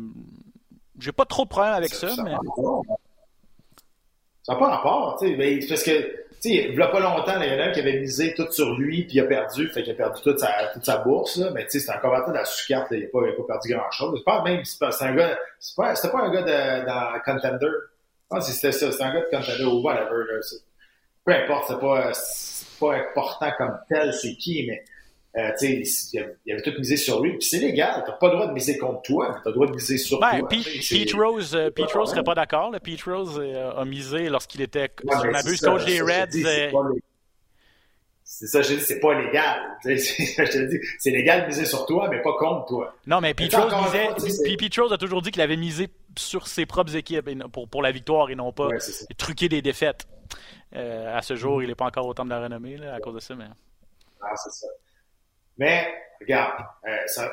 j'ai pas trop de problème avec ça, mais. Ça n'a pas rapport, tu sais, parce que, tu sais, il n'y a pas longtemps, il y en a qui avait misé tout sur lui, puis il a perdu, fait qu'il a perdu toute sa, toute sa bourse, là, mais tu sais, c'est un combattant de la sous-carte, il n'a pas, pas, perdu grand-chose. C'est pas même, c'est un gars, c'était pas, un gars de, dans Contender. Je c'était ça, c'était un gars de Contender ou whatever, là, peu importe, c'est pas, pas important comme tel, c'est qui, mais euh, il avait tout misé sur lui. Puis c'est légal, t'as pas le droit de miser contre toi, t'as le droit de miser sur ben, toi. Pete, Rose, euh, Pete Rose serait pas d'accord. Pete Rose euh, a misé lorsqu'il était, ouais, si je coach des Reds. C'est ça, je dis, c'est pas légal. c'est légal de miser sur toi, mais pas contre toi. Non, mais Pete Rose, misait, Pete Rose a toujours dit qu'il avait misé sur ses propres équipes pour, pour la victoire et non pas truquer des défaites. À ce jour, il n'est pas encore au temps de la renommée là, à cause de ça. Mais... Ah, c'est ça. Mais, regarde, euh, ça,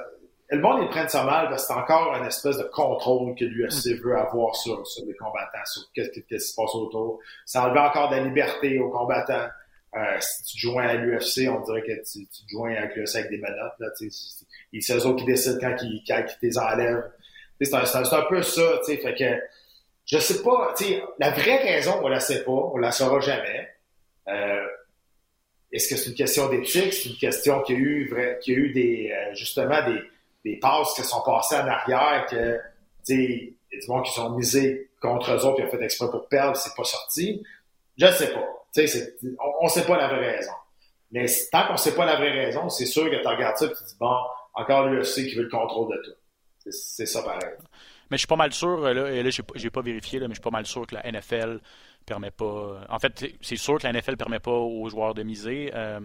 le monde, ils prennent ça mal parce que c'est encore une espèce de contrôle que l'UFC mm. veut avoir sur, sur les combattants, sur qu'est-ce qui se passe autour. Ça enlève encore de la liberté aux combattants. Euh, si tu joins à l'UFC, on dirait que tu, tu joins avec l'UFC avec des menottes. Là, c'est eux autres qui décident quand ils, quand ils les enlèvent. C'est un, un, peu ça. Fait que je sais pas, tu sais, la vraie raison, on la sait pas, on la saura jamais. Euh, est-ce que c'est une question d'éthique? C'est une question qu'il y a eu, y a eu des, euh, justement des, passes qui sont passées en arrière, que, tu sais, qui sont misés contre eux autres et ont fait exprès pour perdre, c'est pas sorti. Je sais pas. Tu sais, on, on sait pas la vraie raison. Mais tant qu'on sait pas la vraie raison, c'est sûr que tu regardes ça et tu dis, bon, encore l'UFC qui veut le contrôle de tout. C'est ça pareil. Mais je suis pas mal sûr, euh, là, et là, j'ai pas vérifié, là, mais je suis pas mal sûr que la NFL permet pas. Euh, en fait, c'est sûr que la NFL permet pas aux joueurs de miser. Euh,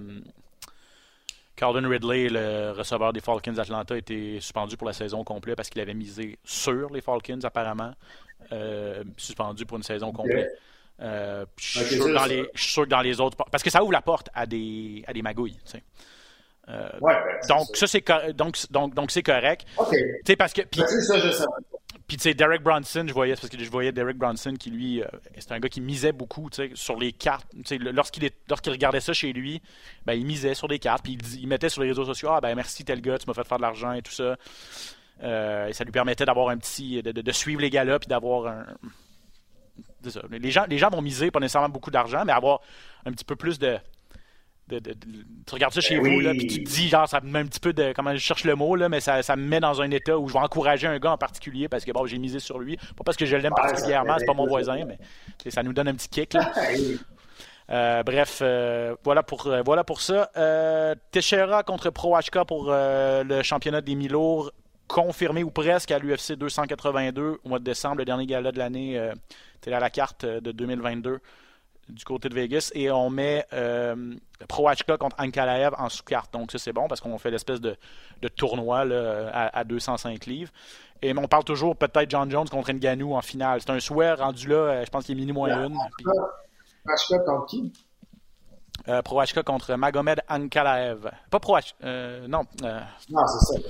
Calvin Ridley, le receveur des Falcons d'Atlanta, a été suspendu pour la saison complète parce qu'il avait misé sur les Falcons, apparemment. suspendu pour une saison complète. je, suis sûr que dans les autres. Parce que ça ouvre la porte à des, à des magouilles. ouais, ben, donc, ça, c'est donc, donc, donc, correct. OK. Parce que, ben, ça, je sais. Puis, tu sais, Derek Bronson, je voyais, parce que je voyais Derek Bronson qui, lui, euh, c'est un gars qui misait beaucoup, sur les cartes. Lorsqu'il regardait ça chez lui, ben, il misait sur des cartes, puis il, mettait sur les réseaux sociaux, ah, ben, merci tel gars, tu m'as fait faire de l'argent et tout ça. Euh, et ça lui permettait d'avoir un petit, de, de, suivre les gars-là, puis d'avoir un. Ça. Les gens, les gens vont miser pas nécessairement beaucoup d'argent, mais avoir un petit peu plus de, tu regardes ça chez ben vous, là, puis tu te dis, genre, ça me met un petit peu de. Comment je cherche le mot, là, mais ça, ça me met dans un état où je vais encourager un gars en particulier parce que bon, j'ai misé sur lui. Pas parce que je l'aime particulièrement, c'est pas mon voisin, mais ça nous donne un petit kick. Là. Euh, bref, euh, voilà, pour, euh, voilà pour ça. Teixeira contre Pro HK pour le championnat des mi-lourds, confirmé ou presque à l'UFC 282 au mois de décembre, le dernier gala de l'année. C'était à la carte de 2022 du côté de Vegas et on met euh, Proachka contre Ankalaev en sous-carte. Donc ça c'est bon parce qu'on fait l'espèce de, tournoi à, 205 livres. Et on parle toujours peut-être John Jones contre Nganou en finale. C'est un souhait rendu là, euh, je pense qu'il est mini moins une. Proachka contre qui? Euh, Proachka contre Magomed Ankalaev. Pas Proachka, euh, non. non, c'est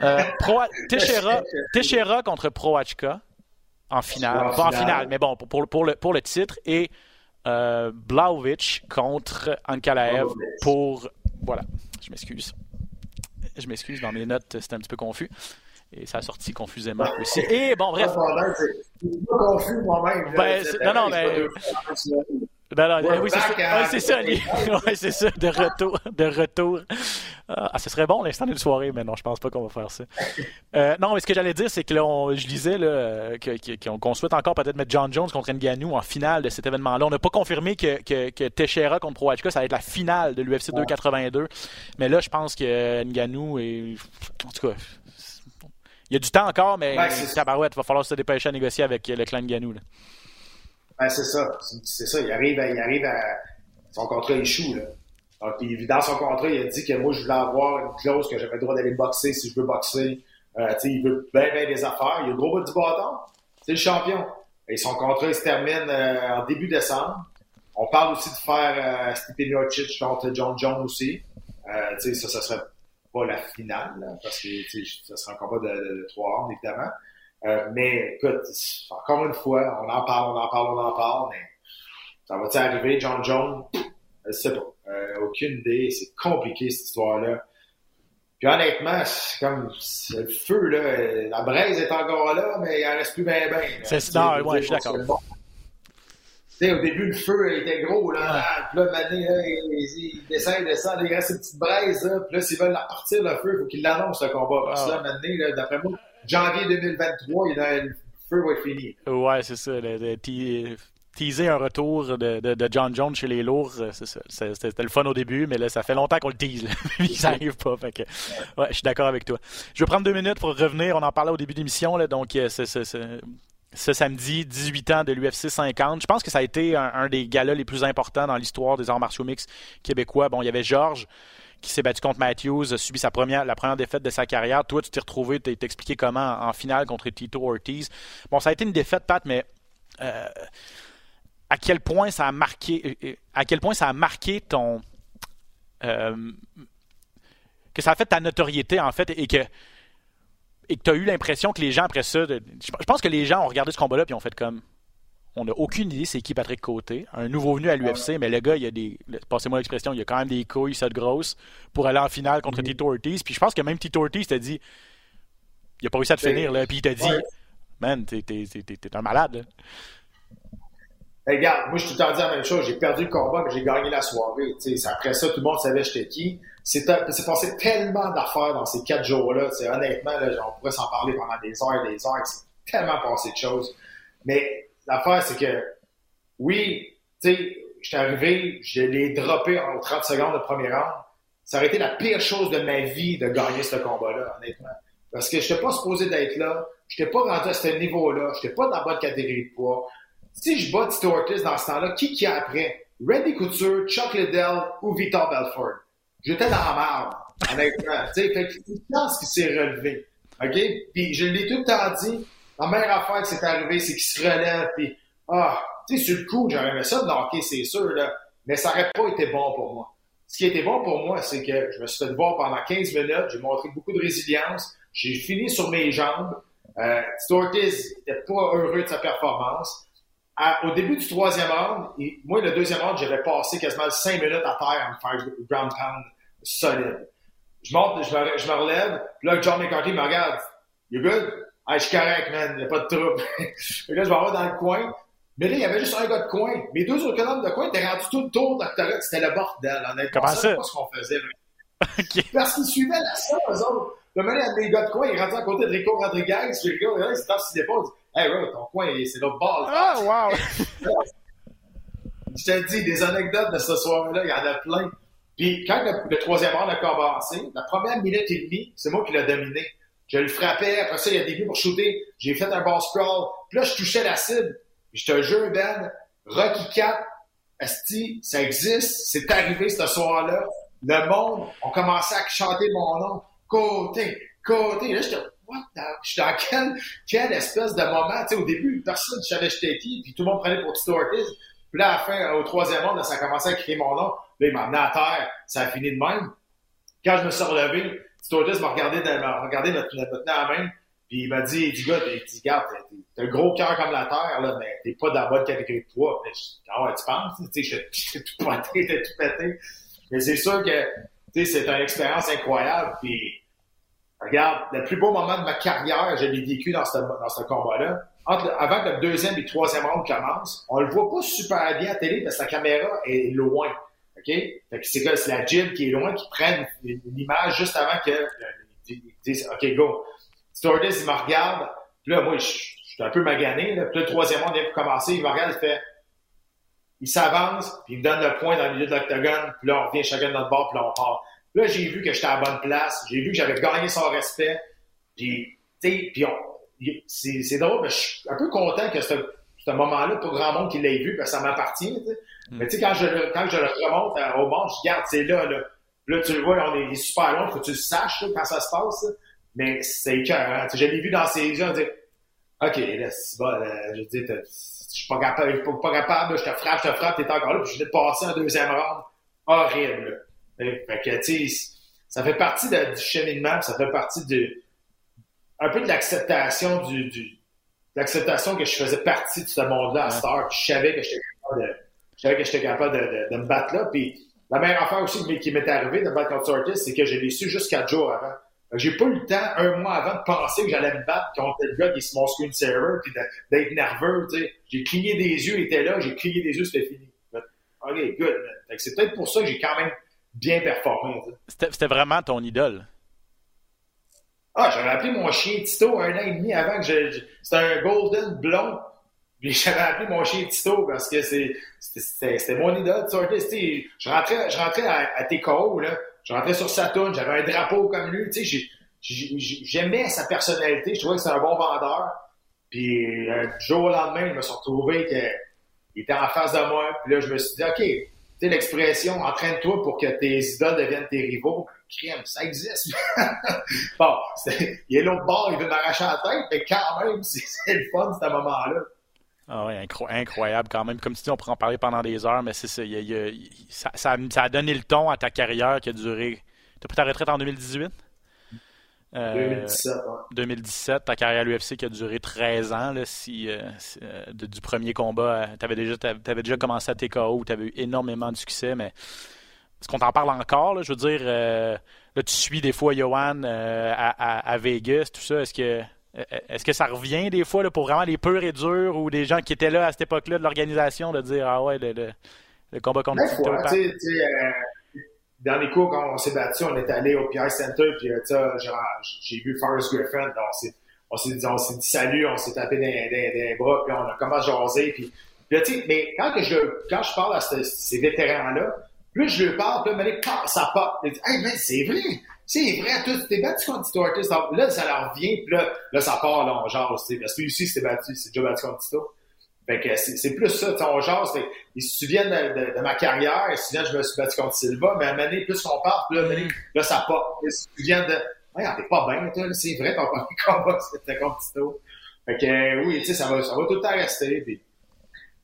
ça. Pro... Teixeira, contre Proachka en finale. Pas en finale, mais bon, pour, pour, le, pour le titre. Et euh, contre Ankalaev pour. Voilà, je m'excuse. Je m'excuse, dans mes notes, c'était un petit peu confus. Et ça a sorti confusément aussi. Et bon, bref. C'est pas confus moi-même. Ben, non, non, mais. Ben oui, c'est ça. c'est ça, ouais, c'est ça, de retour. De retour. Ah, ce serait bon l'instant d'une soirée, mais non, je pense pas qu'on va faire ça. Euh, non, mais ce que j'allais dire, c'est que là, je disais là, qu'on souhaite encore peut-être mettre John Jones contre Nganou en finale de cet événement-là. On n'a pas confirmé que, que, que Teixeira contre Proachka, ça va être la finale de l'UFC 282. Mais là, je pense que Nganou est. En tout cas. Il y a du temps encore, mais ben, tabarouette, il va falloir se dépêcher à négocier avec le clan Nganou. C'est ça. C'est ça. Il arrive, à, il arrive. Son contrat échoue, dans son contrat, il a dit que moi, je voulais avoir une clause que j'avais le droit d'aller boxer si je veux boxer. Euh, il veut bien, bien des affaires. Il a le gros bout du bâton. C'est le champion. Et son contrat, il se termine euh, en début décembre. On parle aussi de faire euh, contre John Jones aussi. Euh, ça, ça serait pas la finale, parce que ça serait un combat de, de, 3 rounds, évidemment. Euh, mais écoute, encore une fois, on en parle, on en parle, on en parle, mais ça va-tu arriver, John Jones? Je sais pas. Euh, aucune idée. C'est compliqué, cette histoire-là. Puis honnêtement, c'est comme le feu, là, la braise est encore là, mais il en reste plus bien, bien. C'est non, ouais, je suis d'accord. au début, le feu était gros, là. Puis là, maintenant, il, descend, il descend, il reste une petite braise, là. Puis là, s'ils veulent la partir, le feu, il faut qu'ils l'annoncent, le combat. Parce que là, maintenant, d'après moi, janvier 2023, il a, le feu va être fini. Ouais, c'est ça. Le, teaser un retour de, de, John Jones chez les lourds, euh, c'est ça. C'était le fun au début, mais là, ça fait longtemps qu'on le tease. ça n'arrive pas. Fait que, ouais, je suis d'accord avec toi. Je vais prendre deux minutes pour revenir. On en parlait au début de l'émission. Donc, euh, c'est ce samedi, 18 ans de l'UFC 50. Je pense que ça a été un, des galas les plus importants dans l'histoire des arts martiaux mix québécois. Bon, il y avait Georges qui s'est battu contre Matthews, a subi sa première, la première défaite de sa carrière. Toi, tu t'es retrouvé, t'es expliqué comment en, finale contre Tito Ortiz. Bon, ça a été une défaite, Pat, mais euh, à quel point ça a marqué, euh, euh, à quel point ça a marqué ton, que ça a fait ta notoriété en fait et que et que tu as eu l'impression que les gens après ça, je pense que les gens ont regardé ce combat-là et ont fait comme, on n'a aucune idée c'est qui Patrick Côté, un nouveau venu à l'UFC, mais le gars il a des, passez-moi l'expression, il a quand même des couilles, ça de grosse pour aller en finale contre Tito Ortiz. Puis je pense que même Tito Ortiz t'a dit, il a pas réussi à te finir là, puis il t'a dit, man, t'es, un malade. regarde, moi, je te dit la même chose. J'ai perdu le combat, mais j'ai gagné la soirée. après ça, tout le monde savait j'étais qui. C'est passé tellement d'affaires dans ces quatre jours-là. Honnêtement, là, on pourrait s'en parler pendant des heures et des heures. C'est tellement passé de choses. Mais l'affaire, c'est que, oui, tu sais, j'étais arrivé, je l'ai droppé en 30 secondes de premier round. Ça aurait été la pire chose de ma vie de gagner ce combat-là, honnêtement. Parce que je n'étais pas supposé d'être là. Je n'étais pas rendu à ce niveau-là. Je n'étais pas dans la bonne catégorie de poids. Si je bats Tito Ortiz dans ce temps-là, qui qui a après? Randy Couture, Chuck Liddell ou Vitor Belfort? J'étais dans la merde, honnêtement. tu sais, que une chance qu'il s'est relevé. OK? Puis je l'ai tout le temps dit. La meilleure affaire qui s'est arrivée, c'est qu'il se relève. Puis, ah, tu sais, sur le coup, j'aurais aimé ça de knocker, c'est sûr, là. Mais ça n'aurait pas été bon pour moi. Ce qui était bon pour moi, c'est que je me suis fait voir pendant 15 minutes. J'ai montré beaucoup de résilience. J'ai fini sur mes jambes. Euh, Ortiz n'était pas heureux de sa performance au début du troisième round, moi, le deuxième round, j'avais passé quasiment cinq minutes à terre à me faire ground pound solide. Je monte, je me, je me relève, puis là, John McCarthy me regarde. You good? Ah, je suis correct, man, il a pas de trouble. là, je vais avoir dans le coin. Mais là, il y avait juste un gars de coin. Mes deux autres hommes de coin étaient rendus tout le tour de C'était le bordel, honnêtement. Comment ça? C'est pas ce qu'on faisait. Parce qu'ils suivaient la salle, eux autres. Le moment, il y a des gars de coin, il rentrent à côté de Rico Rodriguez. Rico Rodriguez, il tape ses épaules. Hey, bro, ton coin, c'est l'autre bord. Ah, wow! Je te dis, des anecdotes de ce soir-là, il y en a plein. Puis quand le, troisième round a commencé, la première minute et demie, c'est moi qui l'ai dominé. Je le frappais, après ça, il a des vues pour shooter. J'ai fait un bon scroll. Puis là, je touchais la cible. Je te jure, Ben, Rocky 4, Asti, ça existe. C'est arrivé ce soir-là. Le monde a commencé à chanter mon nom. Côté, côté. Là, j'étais je suis dans quelle, quelle espèce de moment, tu sais, au début, personne ne savait j'étais qui, puis tout le monde prenait pour Tito. Puis là, à la fin, au troisième round, ça a commencé à crier mon nom. Là, il m'a amené à terre. Ça a fini de même. Quand je me suis relevé, Ortiz m'a regardé, m'a regardé notre, notre à la main, puis il m'a dit, du gars, il dit, regarde, t'as un gros cœur comme la terre, là, mais t'es pas dans la bonne catégorie de toi. ah ouais, tu penses? Tu sais, j'étais tout pété, j'étais tout pété. Mais c'est sûr que, tu sais, c'est une expérience incroyable, puis Regarde, le plus beau moment de ma carrière, je l'ai vécu dans ce, dans ce combat-là. avant que le deuxième et le troisième round commence, on le voit pas super bien à télé parce que la caméra est loin. OK? Fait que c'est la gym qui est loin qui prenne une, image juste avant que euh, disent OK, go. Stewardess, il me regarde. Puis là, moi, je, suis un peu magané. Puis là, le troisième round vient pour commencer. Il me regarde, il fait. Il s'avance, puis il me donne le point dans le milieu de l'octogone. Puis là, on revient chacun de notre bord, puis là, on part. Là, j'ai vu que j'étais à la bonne place. J'ai vu que j'avais gagné son respect. Puis, puis c'est drôle, mais je suis un peu content que ce, ce moment-là, pour grand monde qui l'ait vu, parce que ça m'appartient. Mm. Mais tu sais, quand je, quand je le remonte au bord, je regarde, c'est là, là. Là, tu le vois, on est super long, faut que tu le saches quand ça se passe. Mais c'est écœurant. Je l'ai vu dans ses yeux, on dit OK, là, c'est bon, je veux dire, je suis pas capable, pas, capable, je te frappe, je te frappe, t'es encore là, puis je vais te passer un deuxième round. Horrible. Fait que, tu sais, ça fait partie du cheminement, ça fait partie de, un peu de l'acceptation du, du l'acceptation que je faisais partie de ce monde-là à Star, je savais que j'étais capable de, je savais que j'étais capable de, de, me battre là, puis la meilleure affaire aussi qui m'est arrivée de battre contre Ortiz, c'est que je l'ai su juste quatre jours avant. J'ai pas eu le temps, un mois avant, de penser que j'allais me battre contre le gars qui est mon screen server, puis d'être nerveux, tu sais. J'ai cligné des yeux, il était là, j'ai cligné des yeux, c'était fini. OK, good. C'est peut-être pour ça que j'ai quand même bien performé. C'était vraiment ton idole. Ah, j'avais appelé mon chien Tito un an et demi avant que je. C'était un golden blond. Puis j'avais appelé mon chien Tito parce que c'était mon idole. Je rentrais, je rentrais à, à là. Je rentrais sur Saturn, j'avais un drapeau comme lui. Tu sais, j'aimais sa personnalité. Je trouvais que c'était un bon vendeur. Puis un jour au lendemain, je me suis retrouvé qu'il était en face de moi. Puis là, je me suis dit, OK, sais, l'expression entraîne-toi pour que tes idoles deviennent tes rivaux. Crème, ça existe. bon, il est l'autre bord, il veut m'arracher la tête, mais quand même, c'est le fun, ce moment-là. Ah oui, incroyable quand même. Comme si on pourrait en parler pendant des heures, mais c'est ça, ça, ça, a donné le ton à ta carrière qui a duré. Tu as pris ta retraite en 2018? 2017, 2017, ta carrière à l'UFC qui a duré 13 ans, là, si, euh, euh, du premier combat, tu avais déjà, avais déjà commencé à TKO, tu avais eu énormément de succès, mais est-ce qu'on t'en parle encore? Je veux dire, euh, là, tu suis des fois Johan à, à, Vegas, tout ça. Est-ce que euh, est-ce que ça revient des fois là, pour vraiment les purs et durs ou des gens qui étaient là à cette époque-là de l'organisation de dire Ah ouais, le, le, combat contre Tito euh, Dans les cours, quand on s'est battu, on est allé au PI Center, puis euh, j'ai vu Forrest Griffin, on s'est dit, on s'est dit salut, on s'est tapé des, bras, puis on a commencé à jaser. Puis, puis mais quand, que je, quand je parle à ces, vétérans-là, plus je leur parle, puis là, ça pop. Hey, mais c'est vrai! c'est vrai, tu t'es battu contre Tito Ortiz. Là, ça leur vient, puis là, là, ça part, là, on jase, Parce que lui aussi, s'est battu, c'est déjà battu contre Tito. Fait que c'est plus ça, on jase. Fait, ils se souviennent de, de, ma carrière, ils se souviennent que je me suis battu contre Silva, mais à un moment donné, plus on part, puis là, mm. là, ça part. Ils se souviennent de, ouais, t'es pas bien, toi, c'est vrai, ton premier combat, c'était contre Tito. Fait que, euh, oui, tu sais, ça va, ça va tout le temps rester, puis, tu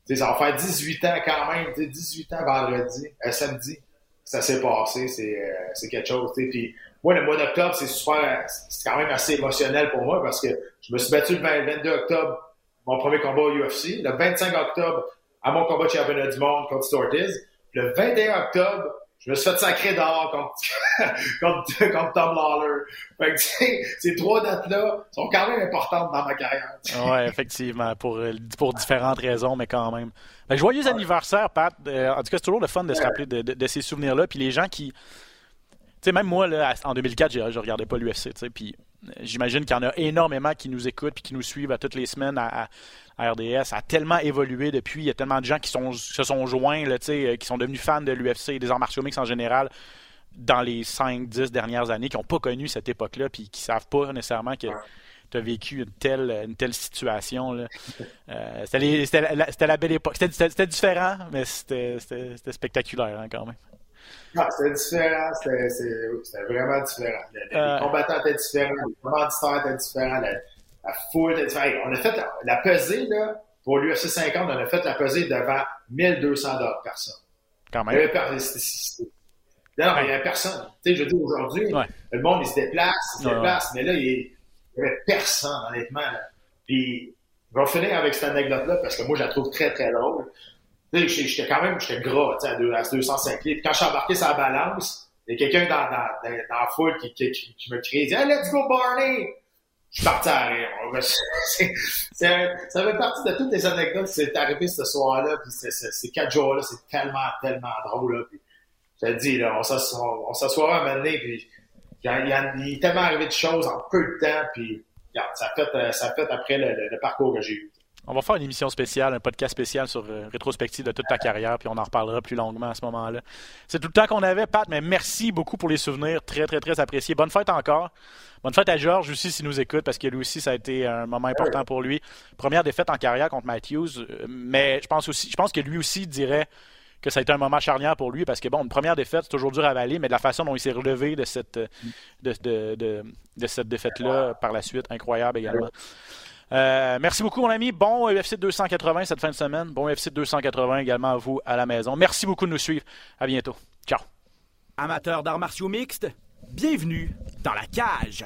sais, ça va faire 18 ans quand même, 18 ans vendredi, euh, samedi, ça s'est passé, c'est euh, quelque chose, tu sais, puis moi, le mois d'octobre, c'est super, c'est quand même assez émotionnel pour moi parce que je me suis battu le 22 octobre, mon premier combat au UFC. Le 25 octobre, à mon combat de championnat du monde contre Ortiz. Le 21 octobre, je me suis fait sacrer d'or contre, contre, contre, Tom Lawler. Fait que, ces trois dates-là sont quand même importantes dans ma carrière. oui, effectivement, pour, pour différentes raisons, mais quand même. Ben, joyeux anniversaire, Pat. Euh, en tout cas, c'est toujours le fun de se rappeler de, de ces souvenirs-là. Puis les gens qui, sais, même moi, là, en 2004, je, ne regardais pas l'UFC, puis euh, j'imagine qu'il y en a énormément qui nous écoutent puis qui nous suivent à toutes les semaines à, RDS. Ça a tellement évolué depuis. Il y a tellement de gens qui sont, se sont joints, euh, qui sont devenus fans de l'UFC, des arts martiaux mix en général, dans les 5-10 dernières années, qui n'ont pas connu cette époque-là, puis qui savent pas nécessairement que tu as vécu une telle, une telle situation. Euh, c'était la, belle époque. C'était différent, mais c'était spectaculaire hein, quand même. Non, c'était différent. C'était vraiment différent. Les, euh... combattants étaient différents, les commanditaires étaient différents, la, la foule était différente. On a fait la, la pesée, là, pour l'UFC 50, on a fait la pesée devant 1200 personnes. Quand même. Il y avait, non, il n'y avait personne. Tu sais, je veux dire, aujourd'hui, le monde, il se déplace, il se déplace, mais là, il n'y avait personne, honnêtement. Là. Puis, je vais finir avec cette anecdote-là parce que moi, je la trouve très, très drôle. J'étais quand même j'étais gras à, à 205 litres. Quand je suis embarqué sur la balance, il y a quelqu'un dans, dans, dans, dans, la foule qui, qui, qui, me crie, dit hey, let's go Barney! Je suis parti à rire. ça fait partie de toutes les anecdotes qui s'est arrivé ce soir-là. Puis ces quatre jours-là, c'est tellement, tellement drôle. Je te là, on s'assoit un moment donné, puis il, est tellement arrivé de choses en peu de temps, puis regarde, ça fait, ça fait après le parcours que j'ai eu. On va faire une émission spéciale, un podcast spécial sur euh, rétrospective de toute ta carrière, puis on en reparlera plus longuement à ce moment-là. C'est tout le temps qu'on avait, Pat, mais merci beaucoup pour les souvenirs. Très, très, très apprécié. Bonne fête encore. Bonne fête à Georges aussi s'il nous écoute, parce que lui aussi, ça a été un moment important pour lui. Première défaite en carrière contre Matthews, euh, mais je pense aussi, je pense que lui aussi dirait que ça a été un moment charnière pour lui parce que bon, une première défaite, c'est toujours dur à avaler, mais de la façon dont il s'est relevé de cette, de, de cette défaite-là par la suite, incroyable également. Euh, merci beaucoup, mon ami. Bon UFC 280 cette fin de semaine. Bon UFC 280 également à vous à la maison. Merci beaucoup de nous suivre. À bientôt. Ciao. Amateurs d'arts martiaux mixtes, bienvenue dans la cage.